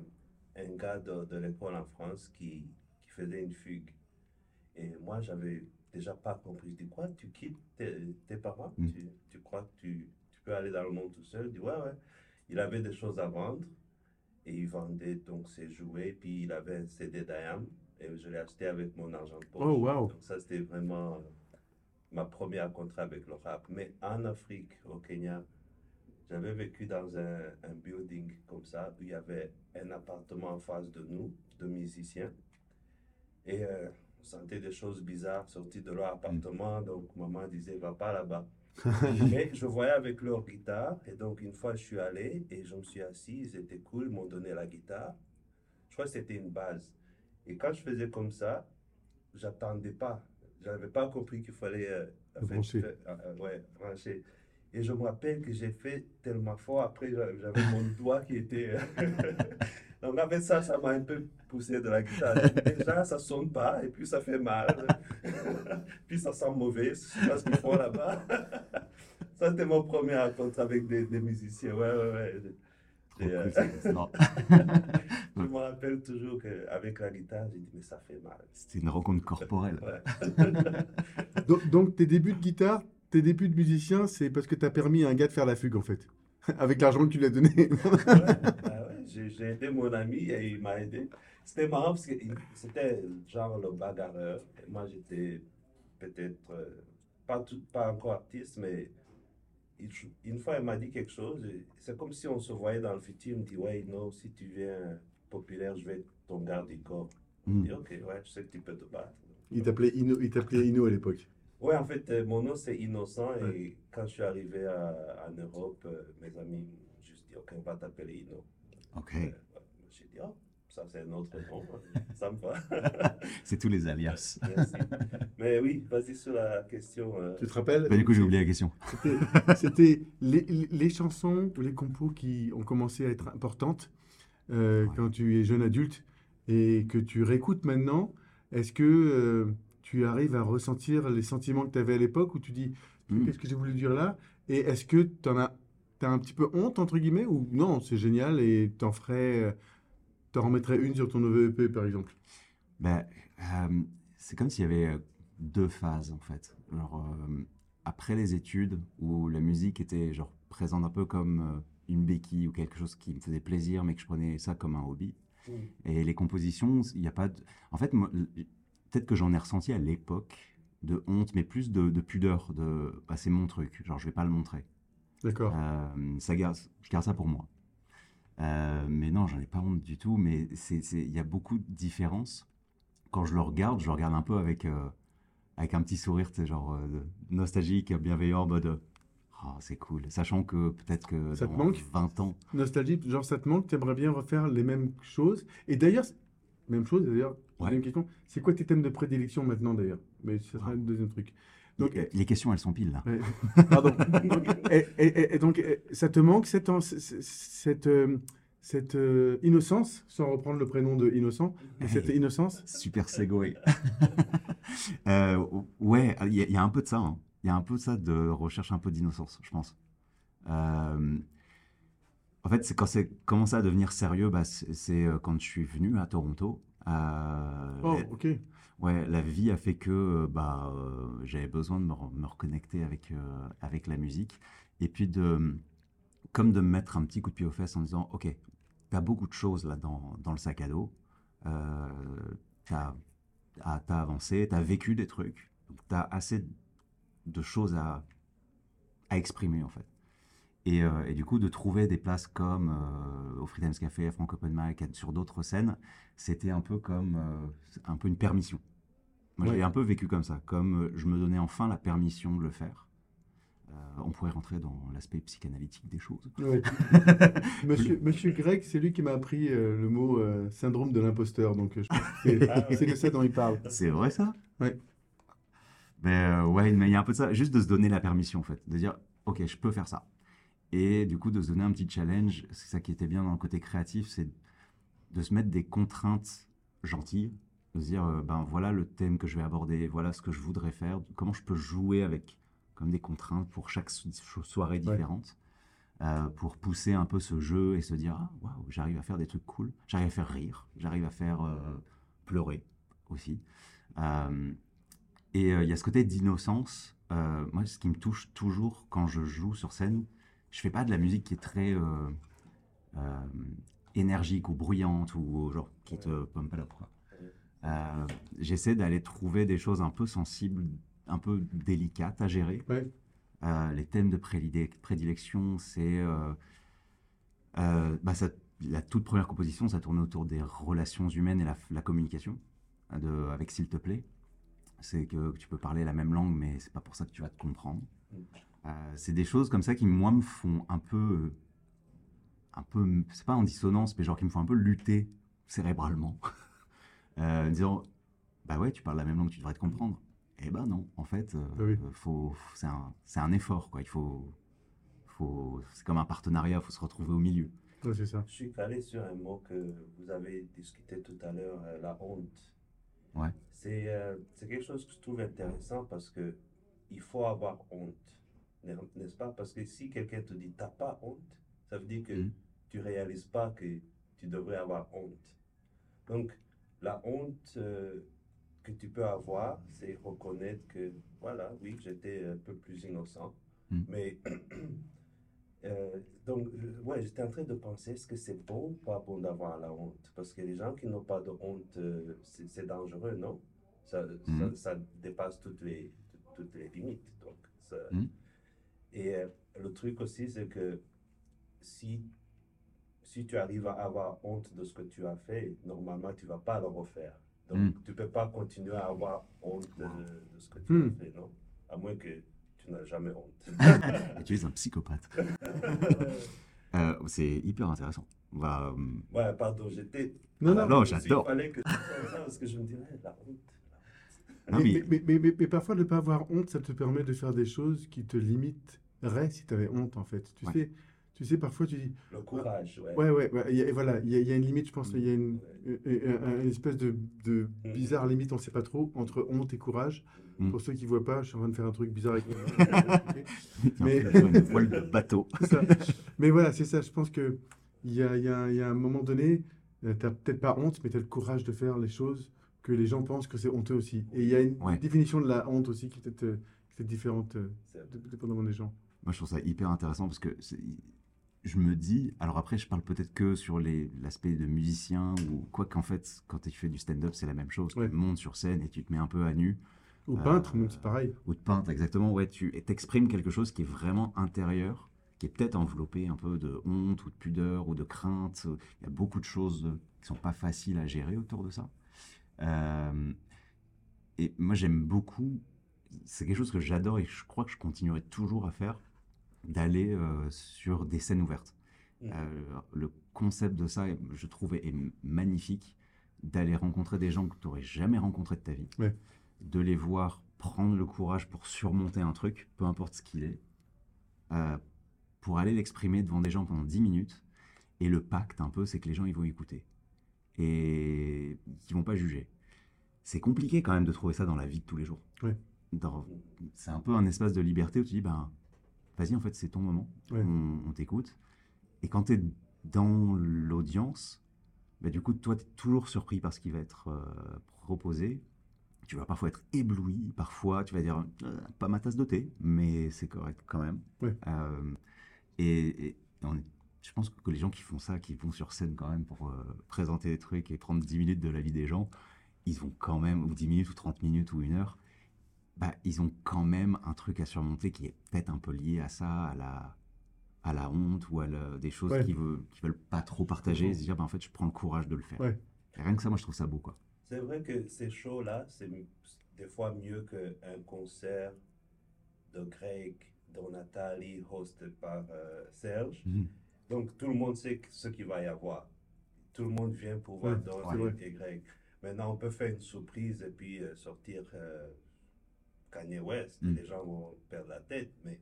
un gars de, de l'école en France qui, qui faisait une fugue. Et moi, j'avais déjà pas compris. Je dis, quoi, tu quittes tes, tes parents? Mm. tu, tu crois que tu, tu peux aller dans le monde tout seul? Il dit, ouais, ouais. Il avait des choses à vendre et il vendait donc ses jouets. Puis il avait un CD d'Ayam et je l'ai acheté avec mon argent de poche. Oh, wow. Donc ça, c'était vraiment euh, ma première contrat avec le rap. Mais en Afrique, au Kenya, j'avais vécu dans un, un building comme ça, où il y avait un appartement en face de nous, de musiciens. Et euh, on sentait des choses bizarres sortir de leur appartement, donc maman disait, va pas là-bas. (laughs) Mais je voyais avec leur guitare, et donc une fois je suis allé, et je me suis assis, ils étaient cool, ils m'ont donné la guitare. Je crois que c'était une base. Et quand je faisais comme ça, j'attendais pas. J'avais pas compris qu'il fallait euh, fait, euh, ouais, brancher. Et je me rappelle que j'ai fait tellement fort. Après, j'a- j'avais mon doigt qui était. (laughs) Donc, en fait, ça, ça m'a un peu poussé de la guitare. Déjà, ça sonne pas, et puis ça fait mal. (laughs) puis ça sent mauvais. Je sais pas ce qu'ils font là-bas. (laughs) ça, c'était mon premier rencontre avec des, des musiciens. Ouais, ouais, ouais. Et, euh, (laughs) je me rappelle toujours qu'avec la guitare, j'ai dit, mais ça fait mal. C'était une rencontre corporelle. donc, donc, tes débuts de guitare, tes débuts de musicien, c'est parce que tu as permis à un gars de faire la fugue, en fait. Avec l'argent que tu lui as donné. J'ai aidé mon ami et il m'a aidé. C'était marrant parce que c'était genre le bagarreur. Et moi, j'étais peut-être euh, pas, tout, pas encore artiste, mais une fois, il m'a dit quelque chose. C'est comme si on se voyait dans le futur. Il me dit Ouais, non, si tu viens populaire, je vais être ton garde du corps. Mm. Je dis Ok, ouais, je sais que tu peux te battre. Il t'appelait Ino, il t'appelait Ino à l'époque. Oui, en fait, euh, mon nom c'est Innocent et quand je suis arrivé à, en Europe, euh, mes amis juste dit Ok, on va t'appeler Ino. Ok. Euh, j'ai dit Oh, ça c'est un autre nom, ça me va. c'est tous les alias. (laughs) Merci. Mais oui, vas-y sur la question. Tu te rappelles bah, Du coup, j'ai oublié la question. C'était (laughs) les, les, chansons ou les compos qui ont commencé à être importantes quand tu es jeune adulte et que tu réécoutes maintenant. Est-ce que tu arrives à ressentir les sentiments que tu avais à l'époque où tu dis hmm. qu'est-ce que j'ai voulu dire là? Et est-ce que tu en as, as un petit peu honte, entre guillemets, ou non, c'est génial et tu en ferais, tu en remettrais une sur ton nouveau EP par exemple? Ben, euh, C'est comme s'il y avait euh, deux phases en fait. Alors, euh, après les études où la musique était genre présente un peu comme une béquille ou quelque chose qui me faisait plaisir mais que je prenais ça comme un hobby. Hmm. Et les compositions, il n'y a pas de... En fait, peut-être que j'en ai ressenti à l'époque de honte, mais plus de, pudeur, de bah, c'est mon truc, genre je vais pas le montrer. D'accord. Euh, ça garde, je garde ça pour moi. Euh, mais non, j'en ai pas honte du tout, mais il y a beaucoup de différences. Quand je le regarde, je le regarde un peu avec, euh, avec un petit sourire, genre nostalgique, bienveillant, en mode oh, c'est cool. Sachant que peut-être que ça te manque 20 ans. Nostalgique, genre ça te manque, tu aimerais bien refaire les mêmes choses? Et d'ailleurs, même chose d'ailleurs, question. C'est quoi tes thèmes de prédilection maintenant d'ailleurs? Mais ce sera le deuxième truc. Donc, les questions, elles sont piles là. Pardon. et, donc, ça te manque cette, cette, euh, cette euh, innocence, sans reprendre le prénom de innocent, cette innocence? Super segway. (laughs) euh, ouais, il y, a un peu de ça. Hein. Il y a un peu de ça de recherche un peu d'innocence, je pense. Euh, en fait, c'est quand c'est commencé à devenir sérieux, bah, c'est quand je suis venu à Toronto. Oh, ok. Ouais, la vie a fait que euh, bah, euh, j'avais besoin de me, reconnecter avec, avec la musique. Et puis, de, comme de me mettre un petit coup de pied aux fesses en disant Ok, tu as beaucoup de choses là dans, dans le sac à dos. tu as, as, avancé, tu as vécu des trucs. Tu as assez de choses à, à exprimer en fait. Euh, et, du coup, de trouver des places comme euh, au Freedom's Café, à Franco Open Mic, sur d'autres scènes, c'était un peu comme euh, un peu une permission. Moi, j'ai un peu vécu comme ça, comme je me donnais enfin la permission de le faire. on pourrait rentrer dans l'aspect psychanalytique des choses. (laughs) monsieur, monsieur Greg, c'est lui qui m'a appris le mot syndrome de l'imposteur, donc (laughs) c'est de ça dont il parle. C'est vrai ça? Ouais. Ben, ouais, mais il y a un peu de ça, juste de se donner la permission en fait, de dire, ok, je peux faire ça et du coup, de se donner un petit challenge, c'est ça qui était bien dans le côté créatif, c'est de se mettre des contraintes gentilles, de se dire, euh, ben voilà le thème que je vais aborder, voilà ce que je voudrais faire, comment je peux jouer avec comme des contraintes pour chaque soirée différente, euh, pour pousser un peu ce jeu et se dire, ah, waouh, j'arrive à faire des trucs cool, j'arrive à faire rire, j'arrive à faire euh, pleurer aussi. et il y a ce côté d'innocence. moi, ce qui me touche toujours quand je joue sur scène, je fais pas de la musique qui est très énergique ou bruyante ou genre qui te pompe la quoi. Euh, j'essaie d'aller trouver des choses un peu sensibles, un peu délicates à gérer. les thèmes de prédilection, c'est bah la toute première composition, ça tournait autour des relations humaines et la, communication de, avec s'il te plaît. C'est que tu peux parler la même langue, mais c'est pas pour ça que tu vas te comprendre. Euh, c'est des choses comme ça qui, moi, me font un peu. Euh, un peu. C'est pas en dissonance, mais genre qui me font un peu lutter cérébralement. (laughs) euh, disant Bah ouais, tu parles la même langue, tu devrais te comprendre. Eh ben non, en fait, euh, ah faut, c'est un, un, effort, quoi. Il faut. faut c'est comme un partenariat, il faut se retrouver au milieu. c'est ça. Je suis calé sur un mot que vous avez discuté tout à l'heure, la honte. Ouais. C'est quelque chose que je trouve intéressant parce que il faut avoir honte n'est-ce pas? Parce que si quelqu'un te dit t'as pas honte, ça veut dire que mm. tu réalises pas que tu devrais avoir honte. Donc, la honte euh, que tu peux avoir, c'est reconnaître que, voilà, oui, j'étais un peu plus innocent. Mm. Mais, (clears throat) euh, donc, ouais, j'étais en train de penser, est-ce que c'est bon ou pas bon d'avoir la honte? Parce que les gens qui n'ont pas de honte, euh, c'est dangereux, non? Ça, ça, ça dépasse toutes les, toutes les limites. Donc, ça- Mhm. Et le truc aussi, c'est que si, si tu arrives à avoir honte de ce que tu as fait, normalement, tu vas pas le refaire. Donc, Mm. tu peux pas continuer à avoir honte de, de ce que tu Mm. as fait, non? À moins que tu n'as jamais honte. (laughs) Et tu es un psychopathe. (laughs) Euh, c'est hyper intéressant. Bah, euh, ouais, pardon, j'étais. Non, Ah, non, non, suis- j'adore. Il fallait que tu ça parce que je me disais, la honte. non, mais, mais- mais, mais- mais- mais parfois, ne pas avoir honte, ça te permet de faire des choses qui te limiteraient si tu avais honte, en fait. Tu, Ouais. sais, tu sais, parfois, tu dis, Le courage, ouais. ouais, ouais, ouais, il y a- et voilà, il y, a- il y a une limite, je pense, il y a une, Ouais. une- une- une espèce de, de Mm. bizarre limite, on ne sait pas trop, entre honte et courage. Mm. Pour ceux qui ne voient pas, je suis en train de faire un truc bizarre avec (laughs) (laughs) mais... Voile de bateau. (laughs) Mais voilà, c'est ça. Je pense qu'il y a, il y, a, il y a un moment donné, tu n'as peut-être pas honte, mais tu as le courage de faire les choses que les gens pensent que c'est honteux aussi. Et il y a une Ouais. définition de la honte aussi qui est peut-être euh, qui est différente euh, dépendamment des gens. Moi, je trouve ça hyper intéressant parce que je me dis, alors après, je parle peut-être que sur l'aspect de musicien ou quoi qu'en fait, quand tu fais du stand-up, c'est la même chose. Ouais. Tu montes sur scène et tu te mets un peu à nu. Ou Euh, peintre, même c'est pareil. Ou de peintre, exactement. Ouais, tu exprimes quelque chose qui est vraiment intérieur, qui est peut-être enveloppé un peu de honte ou de pudeur ou de crainte. Il y a beaucoup de choses qui sont pas faciles à gérer autour de ça. Euh, et moi, j'aime beaucoup. C'est quelque chose que j'adore et je crois que je continuerai toujours à faire, d'aller euh, sur des scènes ouvertes. Mm. Euh, le concept de ça, je trouve, est magnifique. D'aller rencontrer des gens que tu n'aurais jamais rencontrés de ta vie. Ouais. De les voir prendre le courage pour surmonter un truc, peu importe ce qu'il est, euh, pour aller l'exprimer devant des gens pendant 10 minutes. Et le pacte, un peu, c'est que les gens, ils vont écouter. Et qu'ils vont pas juger. C'est compliqué quand même de trouver ça dans la vie de tous les jours. Ouais. C'est un peu un espace de liberté où tu dis, ben, vas-y, en fait, c'est ton moment. Ouais. On, on t'écoute. Et quand tu es dans l'audience, bah, du coup, toi, tu es toujours surpris par ce qui va être euh, proposé. Tu vas parfois être ébloui, parfois tu vas dire Euh, pas ma tasse de thé, mais c'est correct quand même. Ouais. Euh, et et on est- je pense que les gens qui font ça, qui vont sur scène quand même pour présenter des trucs et prendre 10 minutes de la vie des gens, ils ont quand même, ou 10 minutes, ou 30 minutes, ou une heure, bah, ils ont quand même un truc à surmonter qui est peut-être un peu lié à ça, à la, à la honte ou à la- des choses Ouais. qu'ils veulent, qu'ils veulent pas trop partager et se dire, bah, en fait, je prends le courage de le faire. Ouais. Et rien que ça, moi, je trouve ça beau, quoi. C'est vrai que ces shows-là, c'est des fois mieux qu'un concert de Greg, dont Nathalie, hosté par euh, Serge. Mhm. Donc tout le monde sait ce qu'il va y avoir. Tout le monde vient pour voir Ouais, Don et Greg. Maintenant, on peut faire une surprise et puis euh, sortir euh, Kanye West. Mm. Les gens vont perdre la tête, mais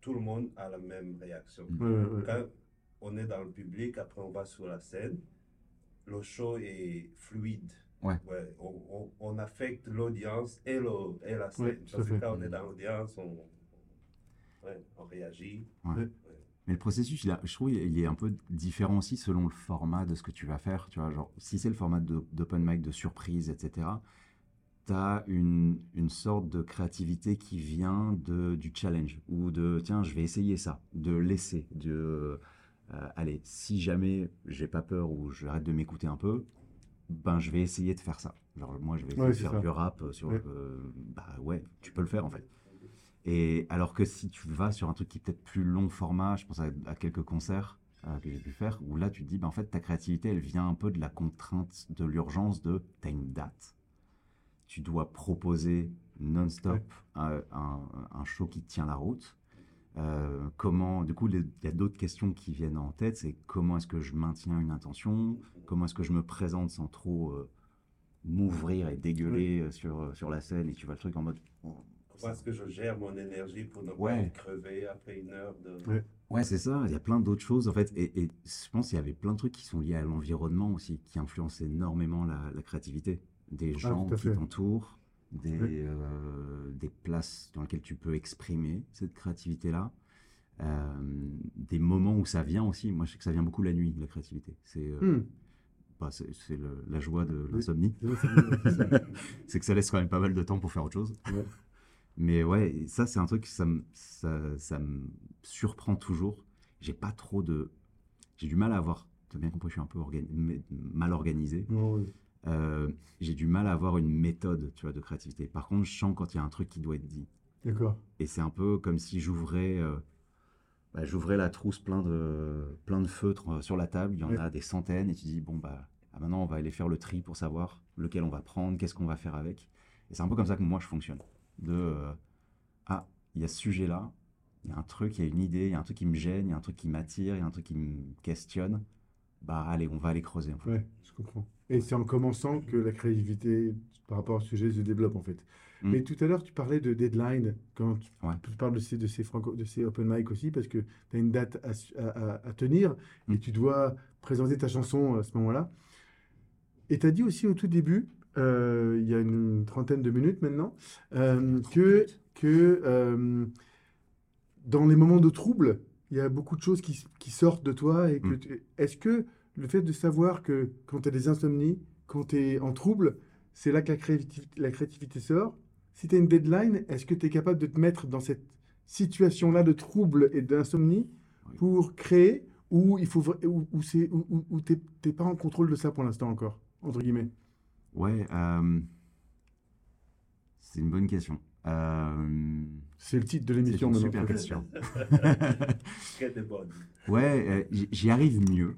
tout le monde a la même réaction. Mm. Ouais, ouais, ouais. Quand on est dans le public, après on va sur la scène, le show est fluide. Ouais. on, on- on affecte l'audience et, le- et la scène. Ouais, Parce que quand on est dans l'audience, on, ouais, on réagit. Mais le processus, il a- je trouve, il est un peu différent aussi selon le format de ce que tu vas faire. Tu vois, genre, si c'est le format d'open mic, de surprise, etc., tu as une, une sorte de créativité qui vient de, du challenge ou de tiens, je vais essayer ça, de laisser, de euh, allez, si jamais j'ai pas peur ou j'arrête de m'écouter un peu, ben je vais essayer de faire ça. Genre, moi, je vais essayer Ouais, de faire ça. du rap sur. Ouais. euh, bah ouais, tu peux le faire en fait. Et alors que si tu vas sur un truc qui est peut-être plus long format, je pense à, à quelques concerts euh, que j'ai pu faire, où là tu te dis, bah, en fait, ta créativité, elle vient un peu de la contrainte, de l'urgence de, tu as une date, tu dois proposer non-stop Ouais. un, un- un show qui tient la route. Euh, comment, du coup, il y a d'autres questions qui viennent en tête, c'est comment est-ce que je maintiens une intention, comment est-ce que je me présente sans trop euh, m'ouvrir et dégueuler euh, sur, sur la scène, et tu vois le truc en mode... oh, Comment est-ce que je gère mon énergie pour ne pas Ouais. crevé après une heure de... Ouais. Ouais, c'est ça. Il y a plein d'autres choses, en fait. Et, et je pense qu'il y avait plein de trucs qui sont liés à l'environnement aussi, qui influencent énormément la, la créativité. Des gens Ah, à qui t'entourent, des, euh, des places dans lesquelles tu peux exprimer cette créativité-là. Euh, des moments où ça vient aussi. Moi, je sais que ça vient beaucoup la nuit, la créativité. C'est, euh, Hmm. bah, c'est la joie de Oui. l'insomnie. (laughs) C'est que ça laisse quand même pas mal de temps pour faire autre chose. Ouais. Mais ouais, ça, c'est un truc, ça me, ça, ça me surprend toujours. J'ai pas trop de. J'ai du mal à avoir. Tu as bien compris, je suis un peu organi- mal organisé. Non, ouais. Euh, j'ai du mal à avoir une méthode, tu vois, de créativité. Par contre, je sens quand il y a un truc qui doit être dit. D'accord. Et c'est un peu comme si j'ouvrais. euh, bah, j'ouvrais la trousse plein de, plein de feutres euh, sur la table. Il y en Ouais. a des centaines. Et tu dis, bon, bah, ah, maintenant, on va aller faire le tri pour savoir lequel on va prendre, qu'est-ce qu'on va faire avec. Et c'est un peu comme ça que moi, je fonctionne. De, euh, ah, il y a ce sujet-là, il y a un truc, il y a une idée, il y a un truc qui me gêne, il y a un truc qui m'attire, il y a un truc qui me questionne. Bah, allez, on va aller creuser, en fait. Ouais, je comprends. Et c'est en commençant que la créativité par rapport au sujet se développe en fait. Mm. Mais tout à l'heure, tu parlais de deadline quand tu, Ouais. tu parles de ces, de, ces franco- de ces open mic aussi parce que tu as une date à, tenir et Mm. tu dois présenter ta chanson à ce moment-là. Et tu as dit aussi au tout début, euh, il y a une trentaine de minutes maintenant, euh, que, que euh, dans les moments de trouble, il y a beaucoup de choses qui, sortent de toi. Et que Mm. Est-ce que le fait de savoir que quand tu as des insomnies, quand tu es en trouble, c'est là que la créativité, la créativité sort? Si tu as une deadline, est-ce que tu es capable de te mettre dans cette situation-là de trouble et d'insomnie Oui. pour créer ou il faut vra- ou, ou c'est ou, ou- ou t'es t'es pas en contrôle de ça pour l'instant encore entre guillemets? Ouais, euh, c'est une bonne question. Euh, c'est le titre de c'est l'émission une maintenant. super question. (laughs) Bonne. Ouais, euh, j'y- arrive mieux.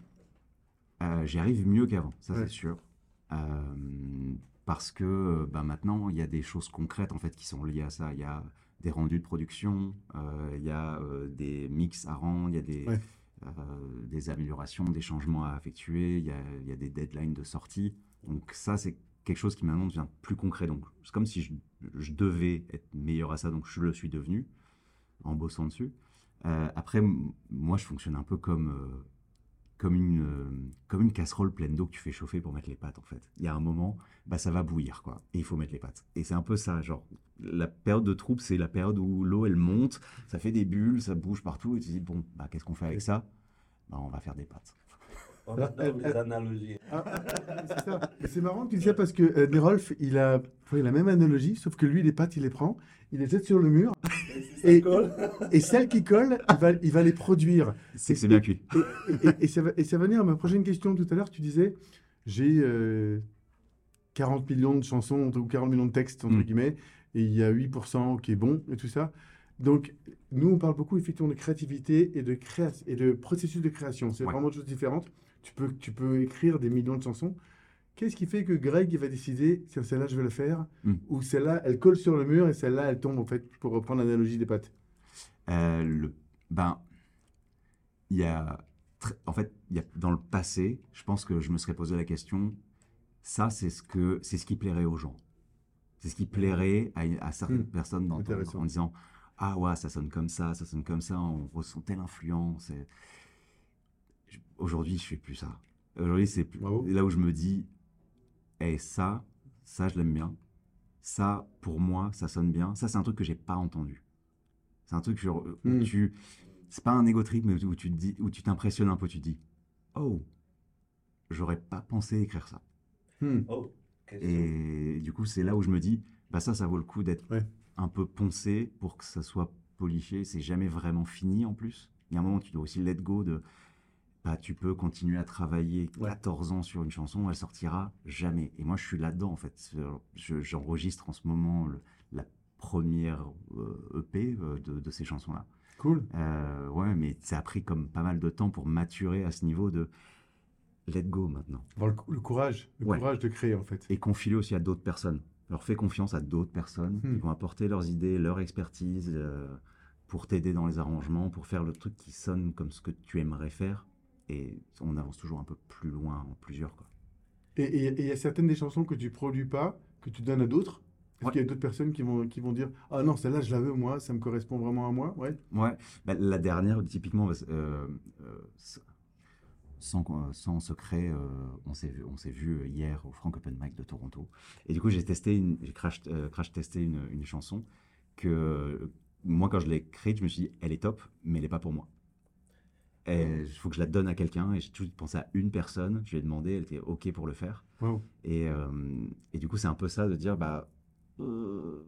Euh, j'y arrive mieux qu'avant, ça Ouais. c'est sûr. Euh, parce que bah, maintenant, il y a des choses concrètes en fait qui sont liées à ça. Il y a des rendus de production, euh, il y a euh, des mix à rendre, il y a des, Ouais. euh, des améliorations, des changements à effectuer, il y y a des deadlines de sortie. Donc ça, c'est quelque chose qui maintenant devient plus concret. Donc c'est comme si je, devais être meilleur à ça, donc je le suis devenu en bossant dessus. Euh, après, moi, je fonctionne un peu comme, euh, comme, une, euh, comme une casserole pleine d'eau que tu fais chauffer pour mettre les pâtes, en fait. Il y a un moment, bah, ça va bouillir, quoi. Et il faut mettre les pâtes. Et c'est un peu ça, genre, la période de troupe, c'est la période où l'eau, elle monte, ça fait des bulles, ça bouge partout, et tu te dis, bon, bah, qu'est-ce qu'on fait avec ça? Bah, On va faire des pâtes. On adore les analogies. Ah, c'est ça. Et c'est marrant que tu dis ça parce que euh, Nerolf, il a pris la même analogie, sauf que lui, les pâtes, il les prend, il les jette sur le mur, Et- et celles qui collent, il va, il va les produire. C'est bien cuit. Et, et- et ça va, et ça va venir à ma prochaine question tout à l'heure. Tu disais, j'ai euh, 40 millions de chansons ou 40 millions de textes, entre Mm. guillemets, et il y a 8% qui est bon et tout ça. Donc, nous, on parle beaucoup effectivement de créativité et de, créa et de processus de création. C'est Ouais. vraiment deux choses différentes. Tu peux, tu peux écrire des millions de chansons. Qu'est-ce qui fait que Greg il va décider, tiens, celle-là, je vais la faire, Mm. ou celle-là, elle colle sur le mur et celle-là, elle tombe, en fait, pour reprendre l'analogie des pâtes? Euh, le, ben, il y a, en fait, y a, dans le passé, je pense que je me serais posé la question, ça, c'est ce que, c'est ce qui plairait aux gens. C'est ce qui plairait à, à certaines Hmm, personnes d'entendre intéressant. en disant, ah ouais, ça sonne comme ça, ça sonne comme ça, on ressent telle influence. et- Aujourd'hui, je fais plus ça. Aujourd'hui, c'est plus- Bravo. là où je me dis, et ça, ça, je l'aime bien. Ça, pour moi, ça sonne bien. Ça, c'est un truc que j'ai pas entendu. C'est un truc genre, où Hmm. tu. C'est pas un égo trip, mais où tu te dis, où tu t'impressionnes un peu. Tu te dis, oh, j'aurais pas pensé écrire ça. Hmm. Oh, question. Et du coup, c'est là où je me dis, bah ça, ça vaut le coup d'être Ouais. un peu poncé pour que ça soit poliché. C'est jamais vraiment fini en plus. Il y a un moment, tu dois aussi let go de. Bah, tu peux continuer à travailler Ouais. 14 ans sur une chanson, elle sortira jamais. Et moi, je suis là-dedans, en fait. Je- J'enregistre en ce moment le- la première euh, EP euh, de, de ces chansons-là. Cool. Euh, ouais, mais ça a pris comme pas mal de temps pour maturer à ce niveau de let go maintenant. Avoir le, cou- le courage, le Ouais. courage de créer, en fait. Et confier aussi à d'autres personnes. Leur fais confiance à d'autres personnes Hmm. qui vont apporter leurs idées, leur expertise euh, pour t'aider dans les arrangements, pour faire le truc qui sonne comme ce que tu aimerais faire. Et on avance toujours un peu plus loin en plusieurs. Quoi. Et il y a certaines des chansons que tu produis pas, que tu donnes à d'autres? Est-ce Ouais. qu'il y a d'autres personnes qui vont, qui vont dire Ah non, celle-là, je la veux, moi, ça me correspond vraiment à moi? Ouais. Ouais, bah, la dernière, typiquement, euh, euh, sans, secret, euh, on s'est vu, on s'est vu hier au Frank Open Mic de Toronto. Et du coup, j'ai testé, j'ai crash, euh, crash testé une, une chanson que moi, quand je l'ai écrite, je me suis dit, elle est top, mais elle n'est pas pour moi. Il faut que je la donne à quelqu'un. Et j'ai tout pensé à une personne. Je lui ai demandé, elle était OK pour le faire. Wow. Et, euh, et du coup, c'est un peu ça de dire, bah, euh,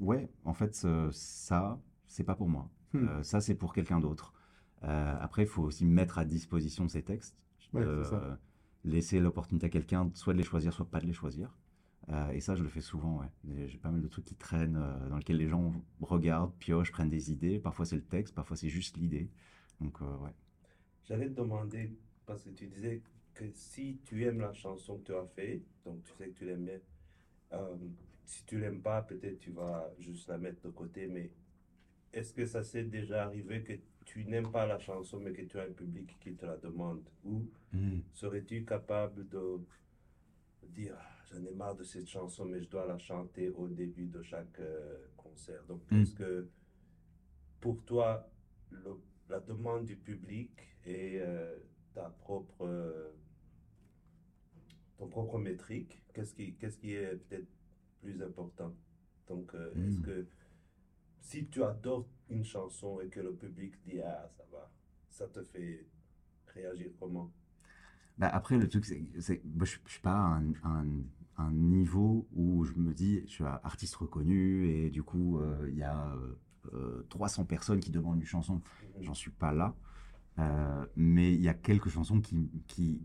ouais, en fait, ça, c'est pas pour moi. Hmm. Euh, ça, c'est pour quelqu'un d'autre. Après, il faut aussi mettre à disposition ces textes. Ouais, c'est ça. laisser l'opportunité à quelqu'un, soit de les choisir, soit pas de les choisir. Et ça, je le fais souvent, ouais. J'ai pas mal de trucs qui traînent, dans lesquels les gens regardent, piochent, prennent des idées. Parfois, c'est le texte, parfois, c'est juste l'idée. Donc, ouais. J'allais te demander, parce que tu disais que si tu aimes la chanson que tu as fait, donc tu sais que tu l'aimes bien, euh, si tu l'aimes pas, peut-être tu vas juste la mettre de côté, mais est-ce que ça s'est déjà arrivé que tu n'aimes pas la chanson, mais que tu as un public qui te la demande? Ou serais-tu capable de dire, Ah, j'en ai marre de cette chanson, mais je dois la chanter au début de chaque euh, concert? Donc, Mm. est-ce que pour toi, le- la demande du public et euh, ta propre, euh, ton propre métrique, qu'est-ce qui, qu'est-ce qui est peut-être plus important? Donc, euh, est-ce Mm. que si tu adores une chanson et que le public dit Ah, ça va, ça te fait réagir comment? Bah, après, le truc, c'est je ne suis pas à un, un- un niveau où je me dis, je suis un artiste reconnu et du coup, il y a euh, euh, 300 personnes qui demandent une chanson. Mhm. J'en suis pas là. Euh, mais il y a quelques chansons qui, qui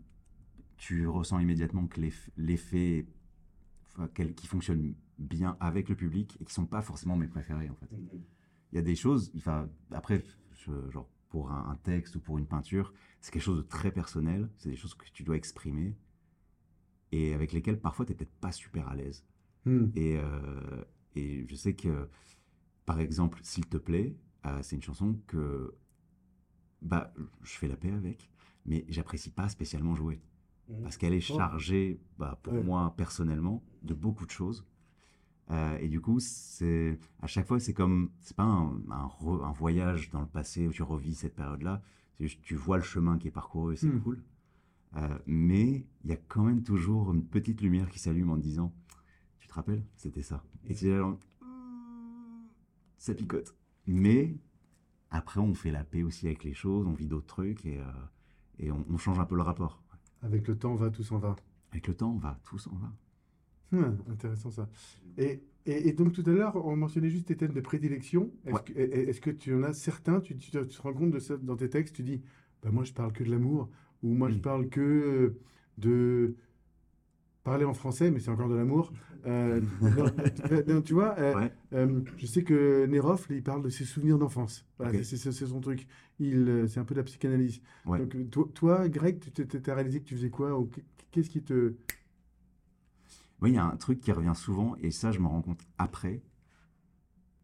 tu ressens immédiatement que l'eff- l'effet, qui fonctionnent bien avec le public et qui sont pas forcément mes préférés, en fait. Mhm. Il y a des choses, enfin, après, je- genre, pour un, un texte ou pour une peinture, c'est quelque chose de très personnel, c'est des choses que tu dois exprimer et avec lesquelles parfois tu n'es peut-être pas super à l'aise. Hmm. Et, euh, et je sais que, par exemple, S'il te plaît, euh, c'est une chanson que bah, je fais la paix avec, mais j'apprécie pas spécialement jouer Mhm. parce qu'elle est chargée, bah, pour Ouais. moi personnellement, de beaucoup de choses. Euh, et du coup, c'est à chaque fois, c'est comme, c'est pas un, un re- un voyage dans le passé où tu revis cette période-là. Tu vois le chemin qui est parcouru et c'est Hmm. cool. Euh, mais il y a quand même toujours une petite lumière qui s'allume en te disant, tu te rappelles, c'était ça. Et tu es là, genre, ça picote. Mais après, on fait la paix aussi avec les choses, on vit d'autres trucs et, euh, et on, on change un peu le rapport. Avec le temps, va, tout s'en va. Avec le temps, on va, tout s'en va. Hmm, intéressant ça. Et, et, et donc tout à l'heure, on mentionnait juste tes thèmes de prédilection. Est-ce Ouais. que, est- est-ce que tu en as certains, tu, tu te, tu te rends compte de ça dans tes textes, tu dis, bah, moi je parle que de l'amour, ou moi je Mm. parle que euh, de parler en français, mais c'est encore de l'amour. Euh, non, tu- non, tu vois, euh, Ouais. euh, je sais que Neroff, il parle de ses souvenirs d'enfance. Voilà, c'est c'est- c'est son truc. Il, euh, c'est un peu de la psychanalyse. Ouais. Donc, euh, toi, toi, Greg, tu t'es- t'as réalisé que tu faisais quoi ou qu'est-ce qui te... Oui, il y a un truc qui revient souvent, et ça, je me rends compte après,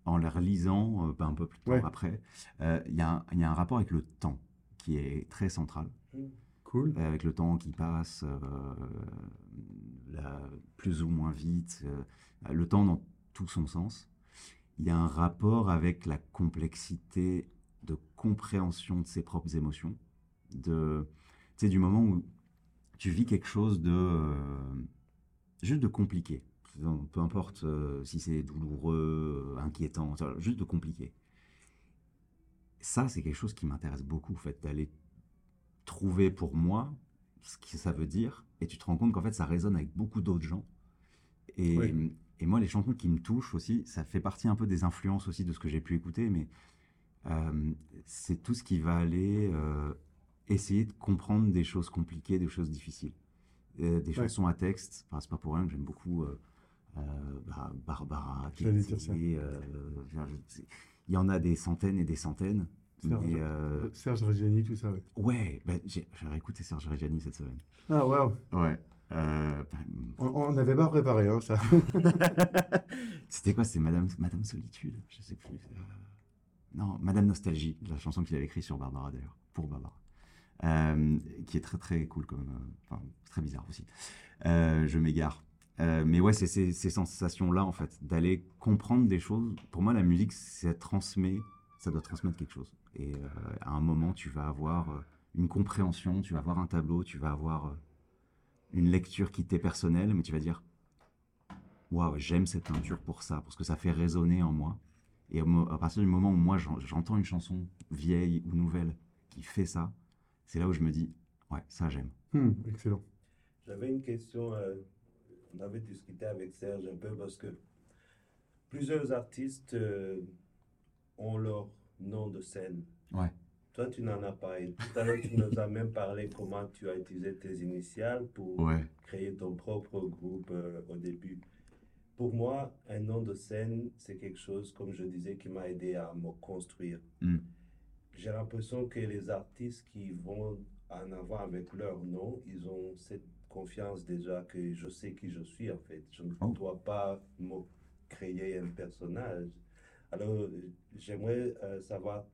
en les relisant, euh, pas un peu plus tard Ouais. après. Euh, Il y a un, il y a un rapport avec le temps qui est très central, Avec le temps qui passe, euh, plus ou moins vite, euh, le temps dans tout son sens. Il y a un rapport avec la complexité de compréhension de ses propres émotions, de, tu sais, du moment où tu vis quelque chose de euh, juste de compliqué. Peu importe si c'est douloureux, inquiétant, juste de compliqué. Ça, c'est quelque chose qui m'intéresse beaucoup, en fait, d'aller trouver pour moi ce que ça veut dire, et tu te rends compte qu'en fait, ça résonne avec beaucoup d'autres gens. Et, Oui. et moi, les chansons qui me touchent aussi, ça fait partie un peu des influences aussi de ce que j'ai pu écouter, mais euh, c'est tout ce qui va aller euh, essayer de comprendre des choses compliquées, des choses difficiles. Euh, des Ouais. chansons à texte, enfin, c'est pas pour rien que j'aime beaucoup bah, Barbara, il y en a des centaines et des centaines. Serge. Mais, euh, Serge Reggiani, tout ça, ouais. ouais, bah, j'ai réécouté Serge Reggiani cette semaine. Ah, waouh. Ouais. Euh, On n'avait pas préparé, hein, ça. (laughs) C'était quoi C'était Madame, Madame Solitude Je sais plus. Euh, Non, Madame Nostalgie, la chanson qu'il avait écrite sur Barbara d'ailleurs, pour Barbara. Qui est très très cool comme. Enfin, très bizarre aussi. Je m'égare. Euh, mais ouais, c'est ces, ces sensations-là en fait, d'aller comprendre des choses. Pour moi, la musique, ça transmet, ça doit transmettre quelque chose. Et euh, à un moment, tu vas avoir euh, une compréhension, tu vas avoir un tableau, tu vas avoir euh, une lecture qui t'est personnelle, mais tu vas dire waouh, j'aime cette peinture pour ça, parce que ça fait résonner en moi. Et à partir du moment où moi j'en- j'entends une chanson vieille ou nouvelle qui fait ça, c'est là où je me dis, ouais, ça j'aime. Hmm, excellent. J'avais une question, euh, on avait discuté avec Serge un peu parce que plusieurs artistes euh, ont leur nom de scène. Ouais. Toi, tu n'en as pas. Et tout à l'heure, tu nous as même parlé comment tu as utilisé tes initiales pour Ouais. créer ton propre groupe euh, au début. Pour moi, un nom de scène, c'est quelque chose, comme je disais, qui m'a aidé à me construire. Mm. J'ai l'impression que les artistes qui vont en avant avec leur nom, ils ont cette confiance déjà que je sais qui je suis en fait. Je ne Oh. dois pas me créer un personnage. Alors, j'aimerais euh, savoir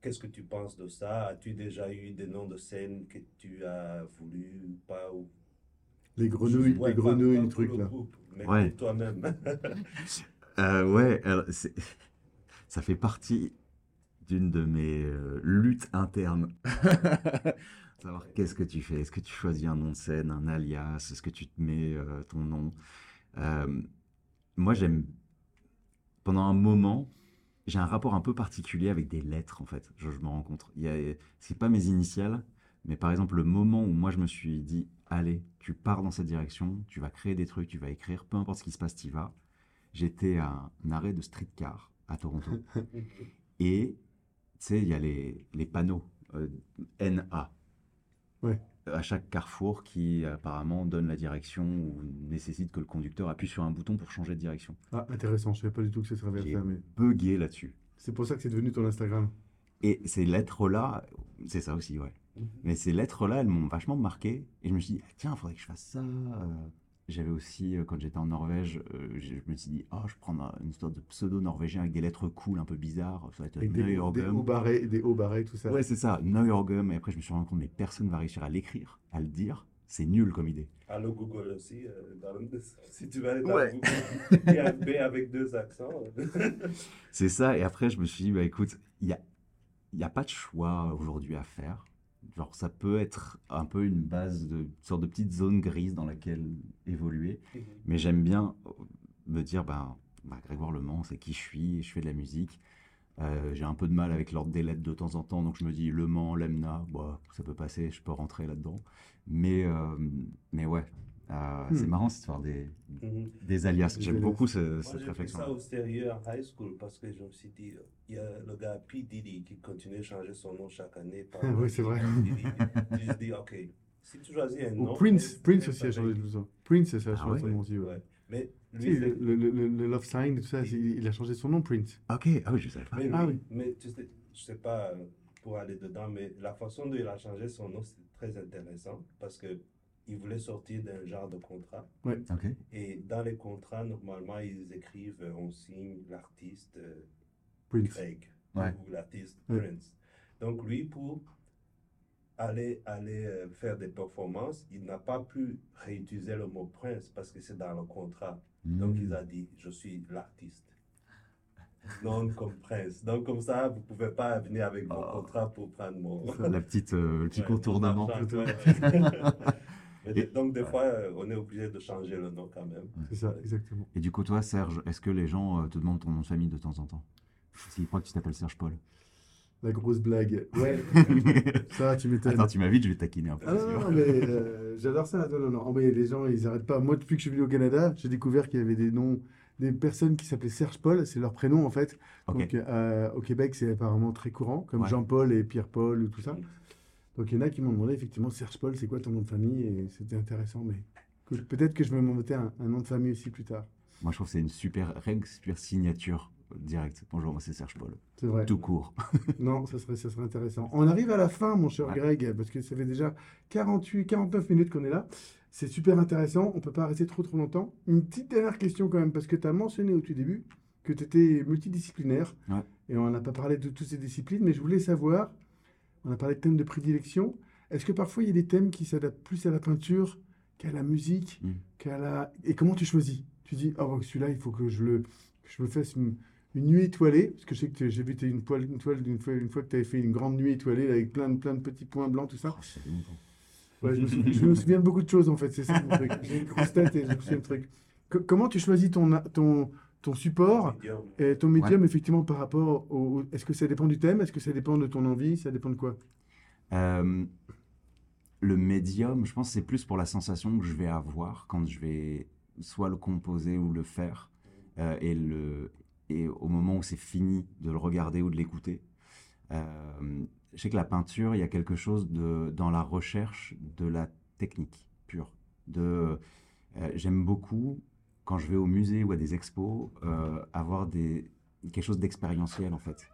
qu'est-ce que tu penses de ça? As-tu déjà eu des noms de scène que tu as voulu pas ou Les grenouilles, les grenouilles, pas truc le là. groupe, mais Ouais. toi-même. (laughs) Euh, ouais, alors, c'est- ça fait partie d'une de mes euh, luttes internes. (laughs) Savoir qu'est-ce que tu fais. Est-ce que tu choisis un nom de scène, un alias? Est-ce que tu te mets euh, ton nom? Euh, Moi, j'aime. Pendant un moment, j'ai un rapport un peu particulier avec des lettres, en fait. Je, me rends compte. C'est pas mes initiales, mais par exemple, le moment où moi je me suis dit Allez, tu pars dans cette direction, tu vas créer des trucs, tu vas écrire, peu importe ce qui se passe, tu y vas. J'étais à un arrêt de streetcar à Toronto. (laughs) Et tu sais, il y a les, les panneaux euh, NA. Ouais. À chaque carrefour qui apparemment donne la direction ou nécessite que le conducteur appuie sur un bouton pour changer de direction. Ah, intéressant, je savais pas du tout que ça servait à ça, mais bugué là-dessus. c'est pour ça que c'est devenu ton Instagram. Et ces lettres-là, c'est ça aussi, ouais. Mais ces lettres-là, elles m'ont vachement marqué. Et je me suis dit, ah, tiens, il faudrait que je fasse ça. Euh, J'avais aussi, euh, quand j'étais en Norvège, euh, je me suis dit, oh, je prends un- une sorte de pseudo norvégien avec des lettres cool, un peu bizarres. Ça va être Avec des, hauts barrés, des hauts barrés, tout ça. Ouais, c'est ça, Neuergum. Et après, je me suis rendu compte, mais personne va réussir à l'écrire, à le dire. C'est nul comme idée. Allo Google aussi, euh, (laughs) si tu vas aller dans Ouais. Google, il y a un B avec deux accents. (laughs) C'est ça. Et après, je me suis dit, bah écoute, il n'y a, il y a pas de choix aujourd'hui à faire. Genre, ça peut être un peu une base de une sorte de petite zone grise dans laquelle évoluer. Mais j'aime bien euh, me dire, ben, bah, Grégoire Le Mans, c'est qui je suis, je fais de la musique. Euh, j'ai un peu de mal avec l'ordre des lettres de temps en temps, donc je me dis Le Mans, Lemna, bah, ça peut passer, je peux rentrer là-dedans. Mais, euh, mais ouais, euh, c'est Hmm. marrant cette histoire des, Mhm. des alias. J'aime beaucoup ce- Moi, cette j'ai réflexion. ça au sérieux en high school parce que je me suis dit, il y a le gars P. Diddy qui continue de changer son nom chaque année. par (laughs) Oui, c'est vrai. Diddy. Je dis, ok, si tu choisis un Ou nom. Prince, mais- Prince mais aussi a changé de nom. Prince, ça a Ah changé son nom aussi, ouais. Mais Tu lui, sais, le, le- le- le Love Sign, tout ça, il a changé son nom, Prince. Ok, ah oui, je savais pas. Mais, Ah lui- oui. mais tu sais, je sais pas euh, pour aller dedans, mais la façon dont il a changé son nom, c'est très intéressant parce que il voulait sortir d'un genre de contrat. Et dans les contrats, normalement, ils écrivent, on signe l'artiste euh, Prince. Ouais. ou l'artiste Ouais. Prince. Donc lui, pour aller, aller euh, faire des performances, il n'a pas pu réutiliser le mot Prince parce que c'est dans le contrat. Donc Hmm. il a dit, je suis l'artiste. Non comme Prince. Donc comme ça, vous ne pouvez pas venir avec mon Oh. contrat pour prendre mon... La petite, euh, le petit Ouais, contournement. mon (laughs) Et- donc des fois, on est obligé de changer le nom quand même. C'est ça, exactement. Et du coup, toi, Serge, est-ce que les gens euh, te demandent ton nom de famille de temps en temps? S'ils croient que tu t'appelles Serge Paul. La grosse blague. Ouais, (laughs) ça, tu m'étonnes. Attends, tu m'invites, je vais taquiner un peu. Ah non, mais euh, j'adore ça. Non, non, non. Oh, mais les gens, ils arrêtent pas. Moi, depuis que je suis venu au Canada, j'ai découvert qu'il y avait des noms, des personnes qui s'appelaient Serge Paul, c'est leur prénom en fait. Ok. Donc euh, au Québec, c'est apparemment très courant, comme Ouais. Jean-Paul et Pierre-Paul ou tout ça. Donc il y en a qui m'ont demandé effectivement Serge Paul, c'est quoi ton nom de famille? Et c'était intéressant, mais peut-être que je vais m'inventer un, un nom de famille aussi plus tard. Moi, je trouve que c'est une super règle, super signature directe. Bonjour, moi, c'est Serge Paul. C'est vrai. Tout court. (laughs) Non, ça serait, ça serait intéressant. On arrive à la fin, mon cher Ouais. Greg, parce que ça fait déjà 48, 49 minutes qu'on est là. C'est super intéressant. On ne peut pas rester trop, trop longtemps. Une petite dernière question quand même, parce que tu as mentionné au tout début que tu étais multidisciplinaire. Ouais. Et on n'a pas parlé de toutes ces disciplines, mais je voulais savoir, on a parlé de thèmes de prédilection. Est-ce que parfois il y a des thèmes qui s'adaptent plus à la peinture qu'à la musique Mm. qu'à la... Et comment tu choisis? Tu dis, oh, celui-là, il faut que je le, que je me fasse une, une nuit étoilée, parce que je sais que j'ai vu une, poêle- une toile d'une fois, une fois que tu avais fait une grande nuit étoilée avec plein de, plein de petits points blancs, tout ça. Oh. Ouais, je, me souviens, je me souviens de beaucoup de choses en fait, c'est ça mon truc. J'ai une grosse tête et je me souviens de trucs. Co- comment tu choisis ton, ton, ton support et ton médium effectivement par rapport au. Est-ce que ça dépend du thème? Est-ce que ça dépend de ton envie? Ça dépend de quoi? Euh, le médium, je pense que c'est plus pour la sensation que je vais avoir quand je vais soit le composer ou le faire. euh, et, le, et au moment où c'est fini de le regarder ou de l'écouter. Euh, je sais que la peinture, il y a quelque chose de, dans la recherche de la technique pure. De, euh, J'aime beaucoup, quand je vais au musée ou à des expos, euh, avoir des, quelque chose d'expérientiel en fait.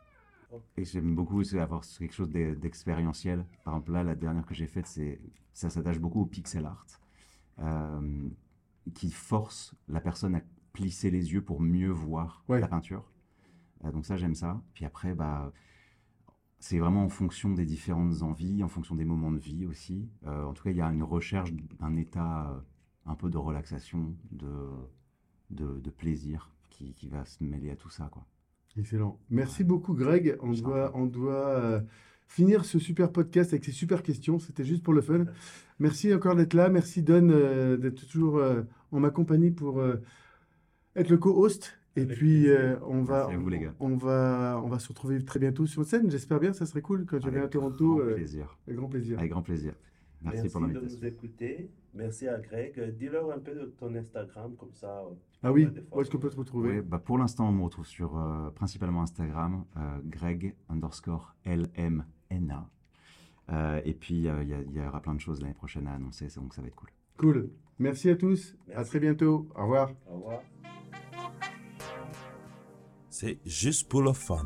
Et j'aime beaucoup aussi avoir quelque chose d'e- d'expérientiel. Par exemple, là, la dernière que j'ai faite, c'est, ça s'attache beaucoup au pixel art, euh, qui force la personne à plisser les yeux pour mieux voir Ouais. la peinture. Euh, donc ça, j'aime ça. Puis après, bah, c'est vraiment en fonction des différentes envies, en fonction des moments de vie aussi. Euh, en tout cas, il y a une recherche d'un état un peu de relaxation, de, de, de plaisir qui, qui va se mêler à tout ça, quoi. Excellent. Merci beaucoup, Greg. On Je doit, on doit euh, finir ce super podcast avec ces super questions. C'était juste pour le fun. Merci encore d'être là. Merci, Don, euh, d'être toujours euh, en ma compagnie pour euh, être le co-host. Et Avec puis, euh, on va, Merci à vous, les gars. on va, on va se retrouver très bientôt sur scène. J'espère bien. Ça serait cool quand tu viens à Avec Toronto. grand euh, plaisir. avec grand plaisir. Avec grand plaisir. Merci, Merci pour de l'invitation. nous écouter. Merci à Greg. Dis-leur un peu de ton Instagram, comme ça. euh, Ah oui, où est-ce qu'on peut te retrouver? Bah pour l'instant, on me retrouve sur euh, principalement Instagram, euh, Greg underscore LMNA. Euh, et puis, euh, il y, aura plein de choses l'année prochaine à annoncer, donc ça va être cool. Cool. Merci à tous. À très bientôt. Au revoir. Au revoir. C'est juste pour le fun.